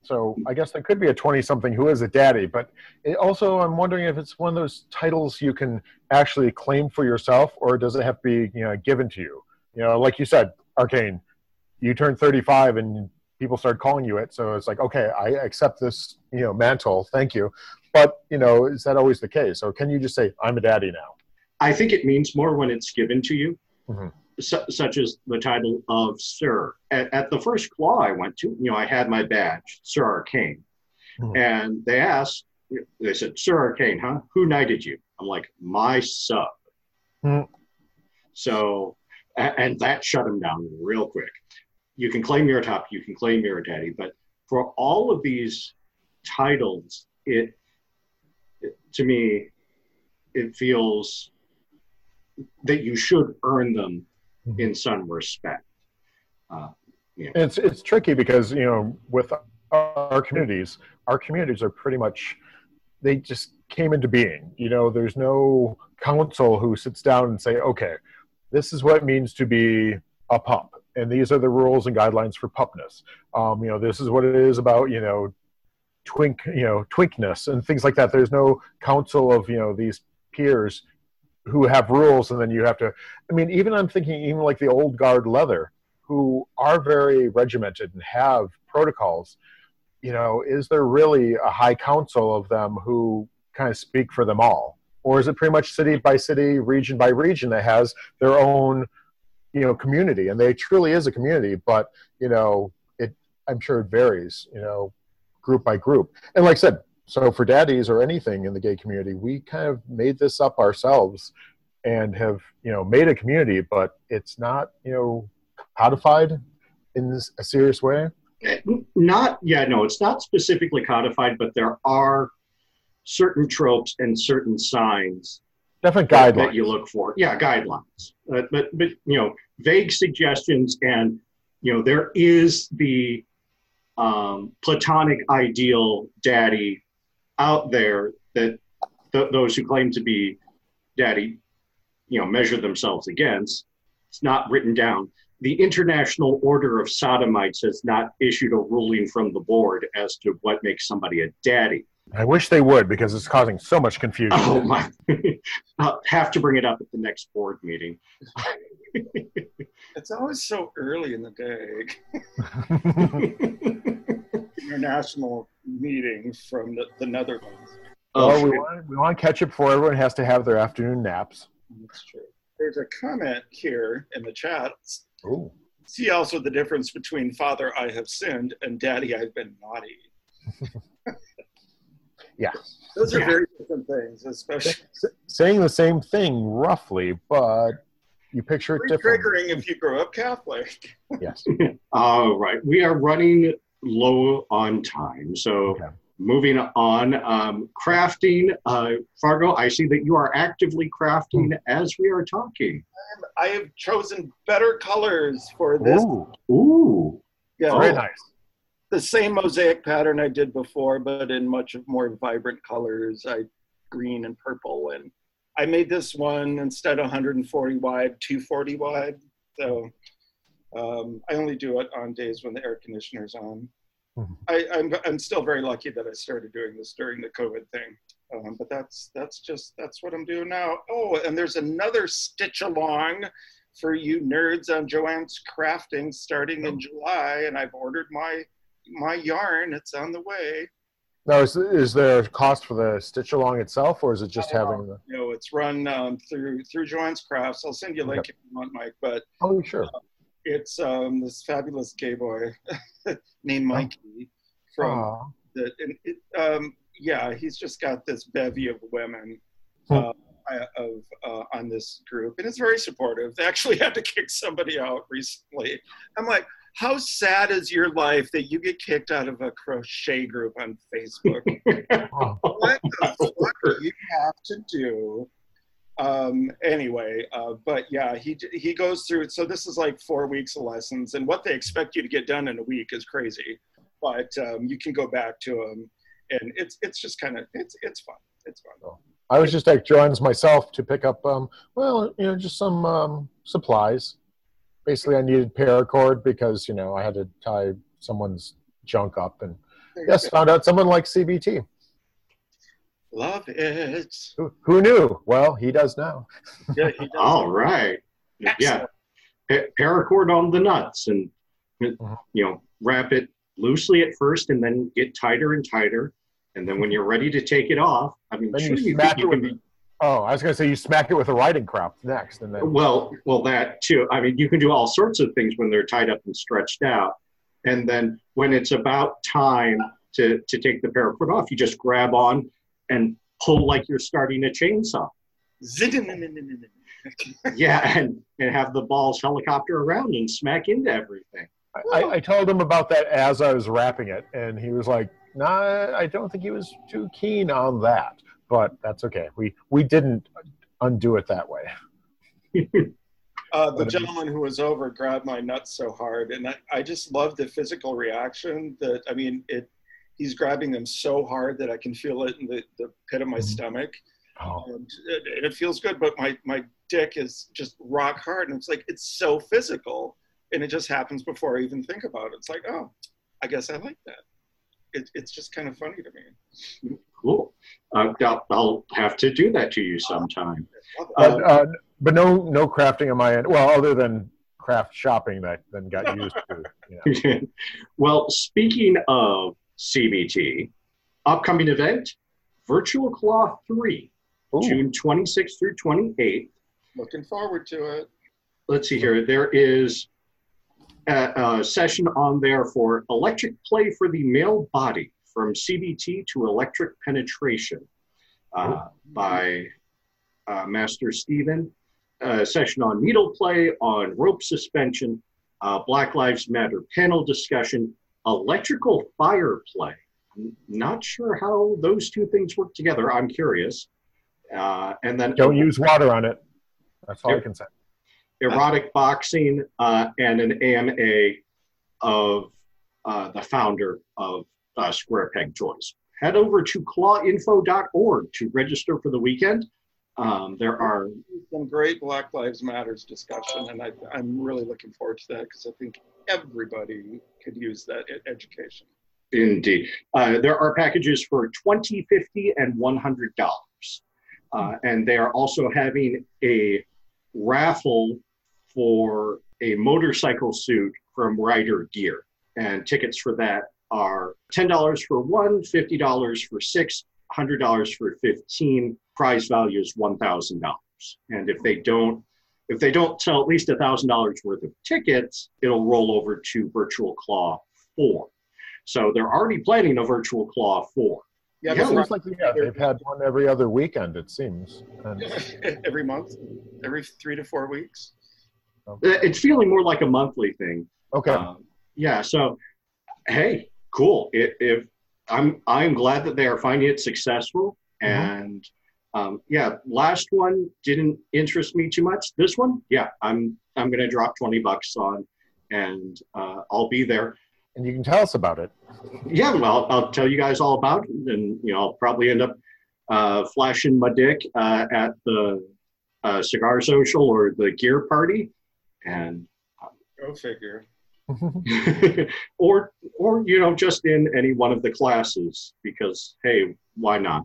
So I guess there could be a twenty-something who is a daddy, but it also I'm wondering if it's one of those titles you can actually claim for yourself, or does it have to be you know given to you? You know, like you said, Arcane, you turn thirty-five and people start calling you it, so it's like okay, I accept this you know mantle, thank you. But you know, is that always the case, or can you just say I'm a daddy now? I think it means more when it's given to you, Mhm. Su- such as the title of Sir. At, at the first CLAW I went to, you know, I had my badge, Sir Arcane, Mhm. and they asked, they said, Sir Arcane, huh? Who knighted you? I'm like, my sub. Mhm. So, and that shut him down real quick. You can claim you're top, you can claim you're daddy, but for all of these titles, it, it to me, it feels that you should earn them Mhm. in some respect. Uh, It's it's tricky because you know with our communities, our communities are pretty much they just came into being. You know, there's no council who sits down and say, okay, this is what it means to be a pup, and these are the rules and guidelines for pupness. Um, you know, this is what it is about you know twink you know twinkness and things like that. There's no council of you know these peers who have rules, and then you have to. I mean, even I'm thinking even like the old guard leather who are very regimented and have protocols you know, is there really a high council of them who kind of speak for them all? Or is it pretty much city by city, region by region that has their own, you know, community? And they truly is a community, but, you know, it, I'm sure it varies, you know, group by group. And like I said, so for daddies or anything in the gay community, we kind of made this up ourselves and have, you know, made a community, but it's not, you know, codified in this, a serious way. Not, yeah, no, it's not specifically codified, but there are certain tropes and certain signs Definite that, guidelines. that you look for. Yeah, guidelines. Uh, but, but, you know, vague suggestions and, you know, there is the um, platonic ideal daddy out there that th- those who claim to be daddy, you know, measure themselves against. It's not written down. The International Order of Sodomites has not issued a ruling from the board as to what makes somebody a daddy. I wish they would because it's causing so much confusion. Oh my! I'll have to bring it up at the next board meeting. It's always so early in the day. International meeting from the, the Netherlands. Oh, well, we oh, want, we want to catch it before everyone has to have their afternoon naps. That's true. There's a comment here in the chat. Ooh. See also the difference between Father, I have sinned and Daddy, I've been naughty. Yeah. Those are Yeah. very different things, especially S- saying the same thing roughly, but you picture it very differently. triggering if you grow up Catholic. Yes. all right, we are running low on time, so Okay. moving on. Um, crafting, uh, Fargo. I see that you are actively crafting as we are talking. I have chosen better colors for this. Ooh, Ooh, Yeah, Oh. very nice. the same mosaic pattern I did before, but in much more vibrant colors. I green and purple, and I made this one instead of 140 wide, 240 wide. So um, I only do it on days when the air conditioner's on. Mhm. I, I'm I'm still very lucky that I started doing this during the COVID thing. Um, but that's that's just that's what I'm doing now. Oh, and there's another stitch along for you nerds on Joanne's crafting starting in July, and I've ordered my my yarn. It's on the way. Now, is, is there a cost for the stitch along itself, or is it just Oh. having the? You know, it's run um, through through Joanne's Crafts. I'll send you a link if you want, Mike. But Oh, sure. It's um, this fabulous gay boy named Mikey from Aw. the and it, um, yeah, he's just got this bevy of women Hmm. uh, of uh, on this group, and it's very supportive. They actually had to kick somebody out recently. I'm like, how sad is your life that you get kicked out of a crochet group on Facebook? Oh, what the fuck do you have to do? Um, anyway, uh, but yeah, he he goes through. So this is like four weeks of lessons, and what they expect you to get done in a week is crazy. But um, you can go back to them, and it's it's just kind of it's it's fun. It's fun. I was just at John's myself to pick up, um, well, you know, just some um, supplies. Basically, I needed paracord because you know I had to tie someone's junk up, and yes, found out someone likes CBT. Love it. Who, who knew? Well, he does now. Yeah, he does. all right. Yeah, Excellent. pa- paracord on the nuts, and Mhm. you know, wrap it loosely at first, and then get tighter and tighter. And then when you're ready to take it off, I mean, sure, you you, smack can, you it can with be Oh, I was going to say you smack it with a riding crop next, and then Well, well, that too. I mean, you can do all sorts of things when they're tied up and stretched out, and then when it's about time to to take the paracord off, you just grab on and pull like you're starting a chainsaw. Yeah, and and have the balls helicopter around and smack into everything. I, I told him about that as I was wrapping it, and he was like, "Nah, I don't think he was too keen on that." But that's okay. We we didn't undo it that way. Uh, the gentleman who was over grabbed my nuts so hard, and I, I just love the physical reaction. That I mean, it. He's grabbing them so hard that I can feel it in the, the pit of my Mhm. stomach, Oh, and it, and it feels good. But my my dick is just rock hard, and it's like it's so physical, and it just happens before I even think about it. It's like, oh, I guess I like that. It, it's just kind of funny to me. Cool. Uh, I'll, I'll have to do that to you sometime. Love it. but, uh, but no no crafting on my end. Well, other than craft shopping that then got used to. You know. well, speaking of CBT. Upcoming event, Virtual CLAW 3, Ooh. June 26th through 28th. Looking forward to it. Let's see here. There is a, a session on there for electric play for the male body from CBT to electric penetration uh, by uh, Master Stephen. A session on needle play, on rope suspension, uh, Black Lives Matter panel discussion, electrical fire play. Not sure how those two things work together. I'm curious. Uh, and then Don't use water on it. That's all I can say. erotic boxing uh, and an AMA of uh, the founder of uh, Square Peg Toys. Head over to clawinfo.org to register for the weekend. Um, there are Some great Black Lives Matters discussion, and I, I'm really looking forward to that because I think everybody could use that education. indeed uh, there are packages for 20 50 and 100 dollars uh, and they are also having a raffle for a motorcycle suit from Rider Gear. And tickets for that are $10 for one, $50 for six, $100 for 15. Prize value is $1,000. And if they don't, if they don't sell at least $1,000 worth of tickets, it'll roll over to Virtual Claw 4. So they're already planning a Virtual Claw 4. Yeah, Yeah, but Seems like yeah, they've had one every other weekend. It seems. And every month, every three to four weeks. Uh, It's feeling more like a monthly thing. okay, Um, yeah. So, hey, cool. If, if I'm, I'm glad that they are finding it successful. Mhm. And um, yeah, last one didn't interest me too much. This one, yeah, I'm, I'm gonna drop twenty bucks on, and uh, I'll be there. and you can tell us about it. Yeah, well, I'll tell you guys all about it, and you know, I'll probably end up uh, flashing my dick uh, at the uh, cigar social or the gear party, and Go figure. or or you know just in any one of the classes because hey why not?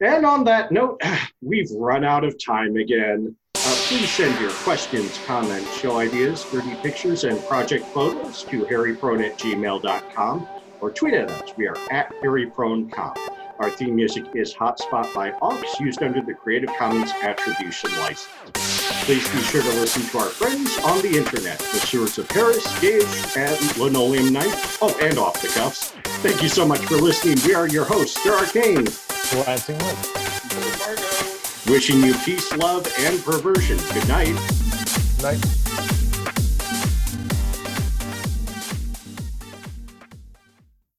And on that note we've run out of time again. Uh, please send your questions comments show ideas 30 pictures and project photos to hairyprone at gmail.com or tweet at us. We are at hairypronecomp our theme music is hotspot by aux used under the creative commons attribution license Please be sure to listen to our friends on the internet, the Stewards of Paris, Gage, and Linoleum Night. Oh, and Off the Cuffs. Thank you so much for listening. We are your hosts, Sir Arcane, Lansing Mike. Fargo. wishing you peace, love, and perversion. Good night. Night.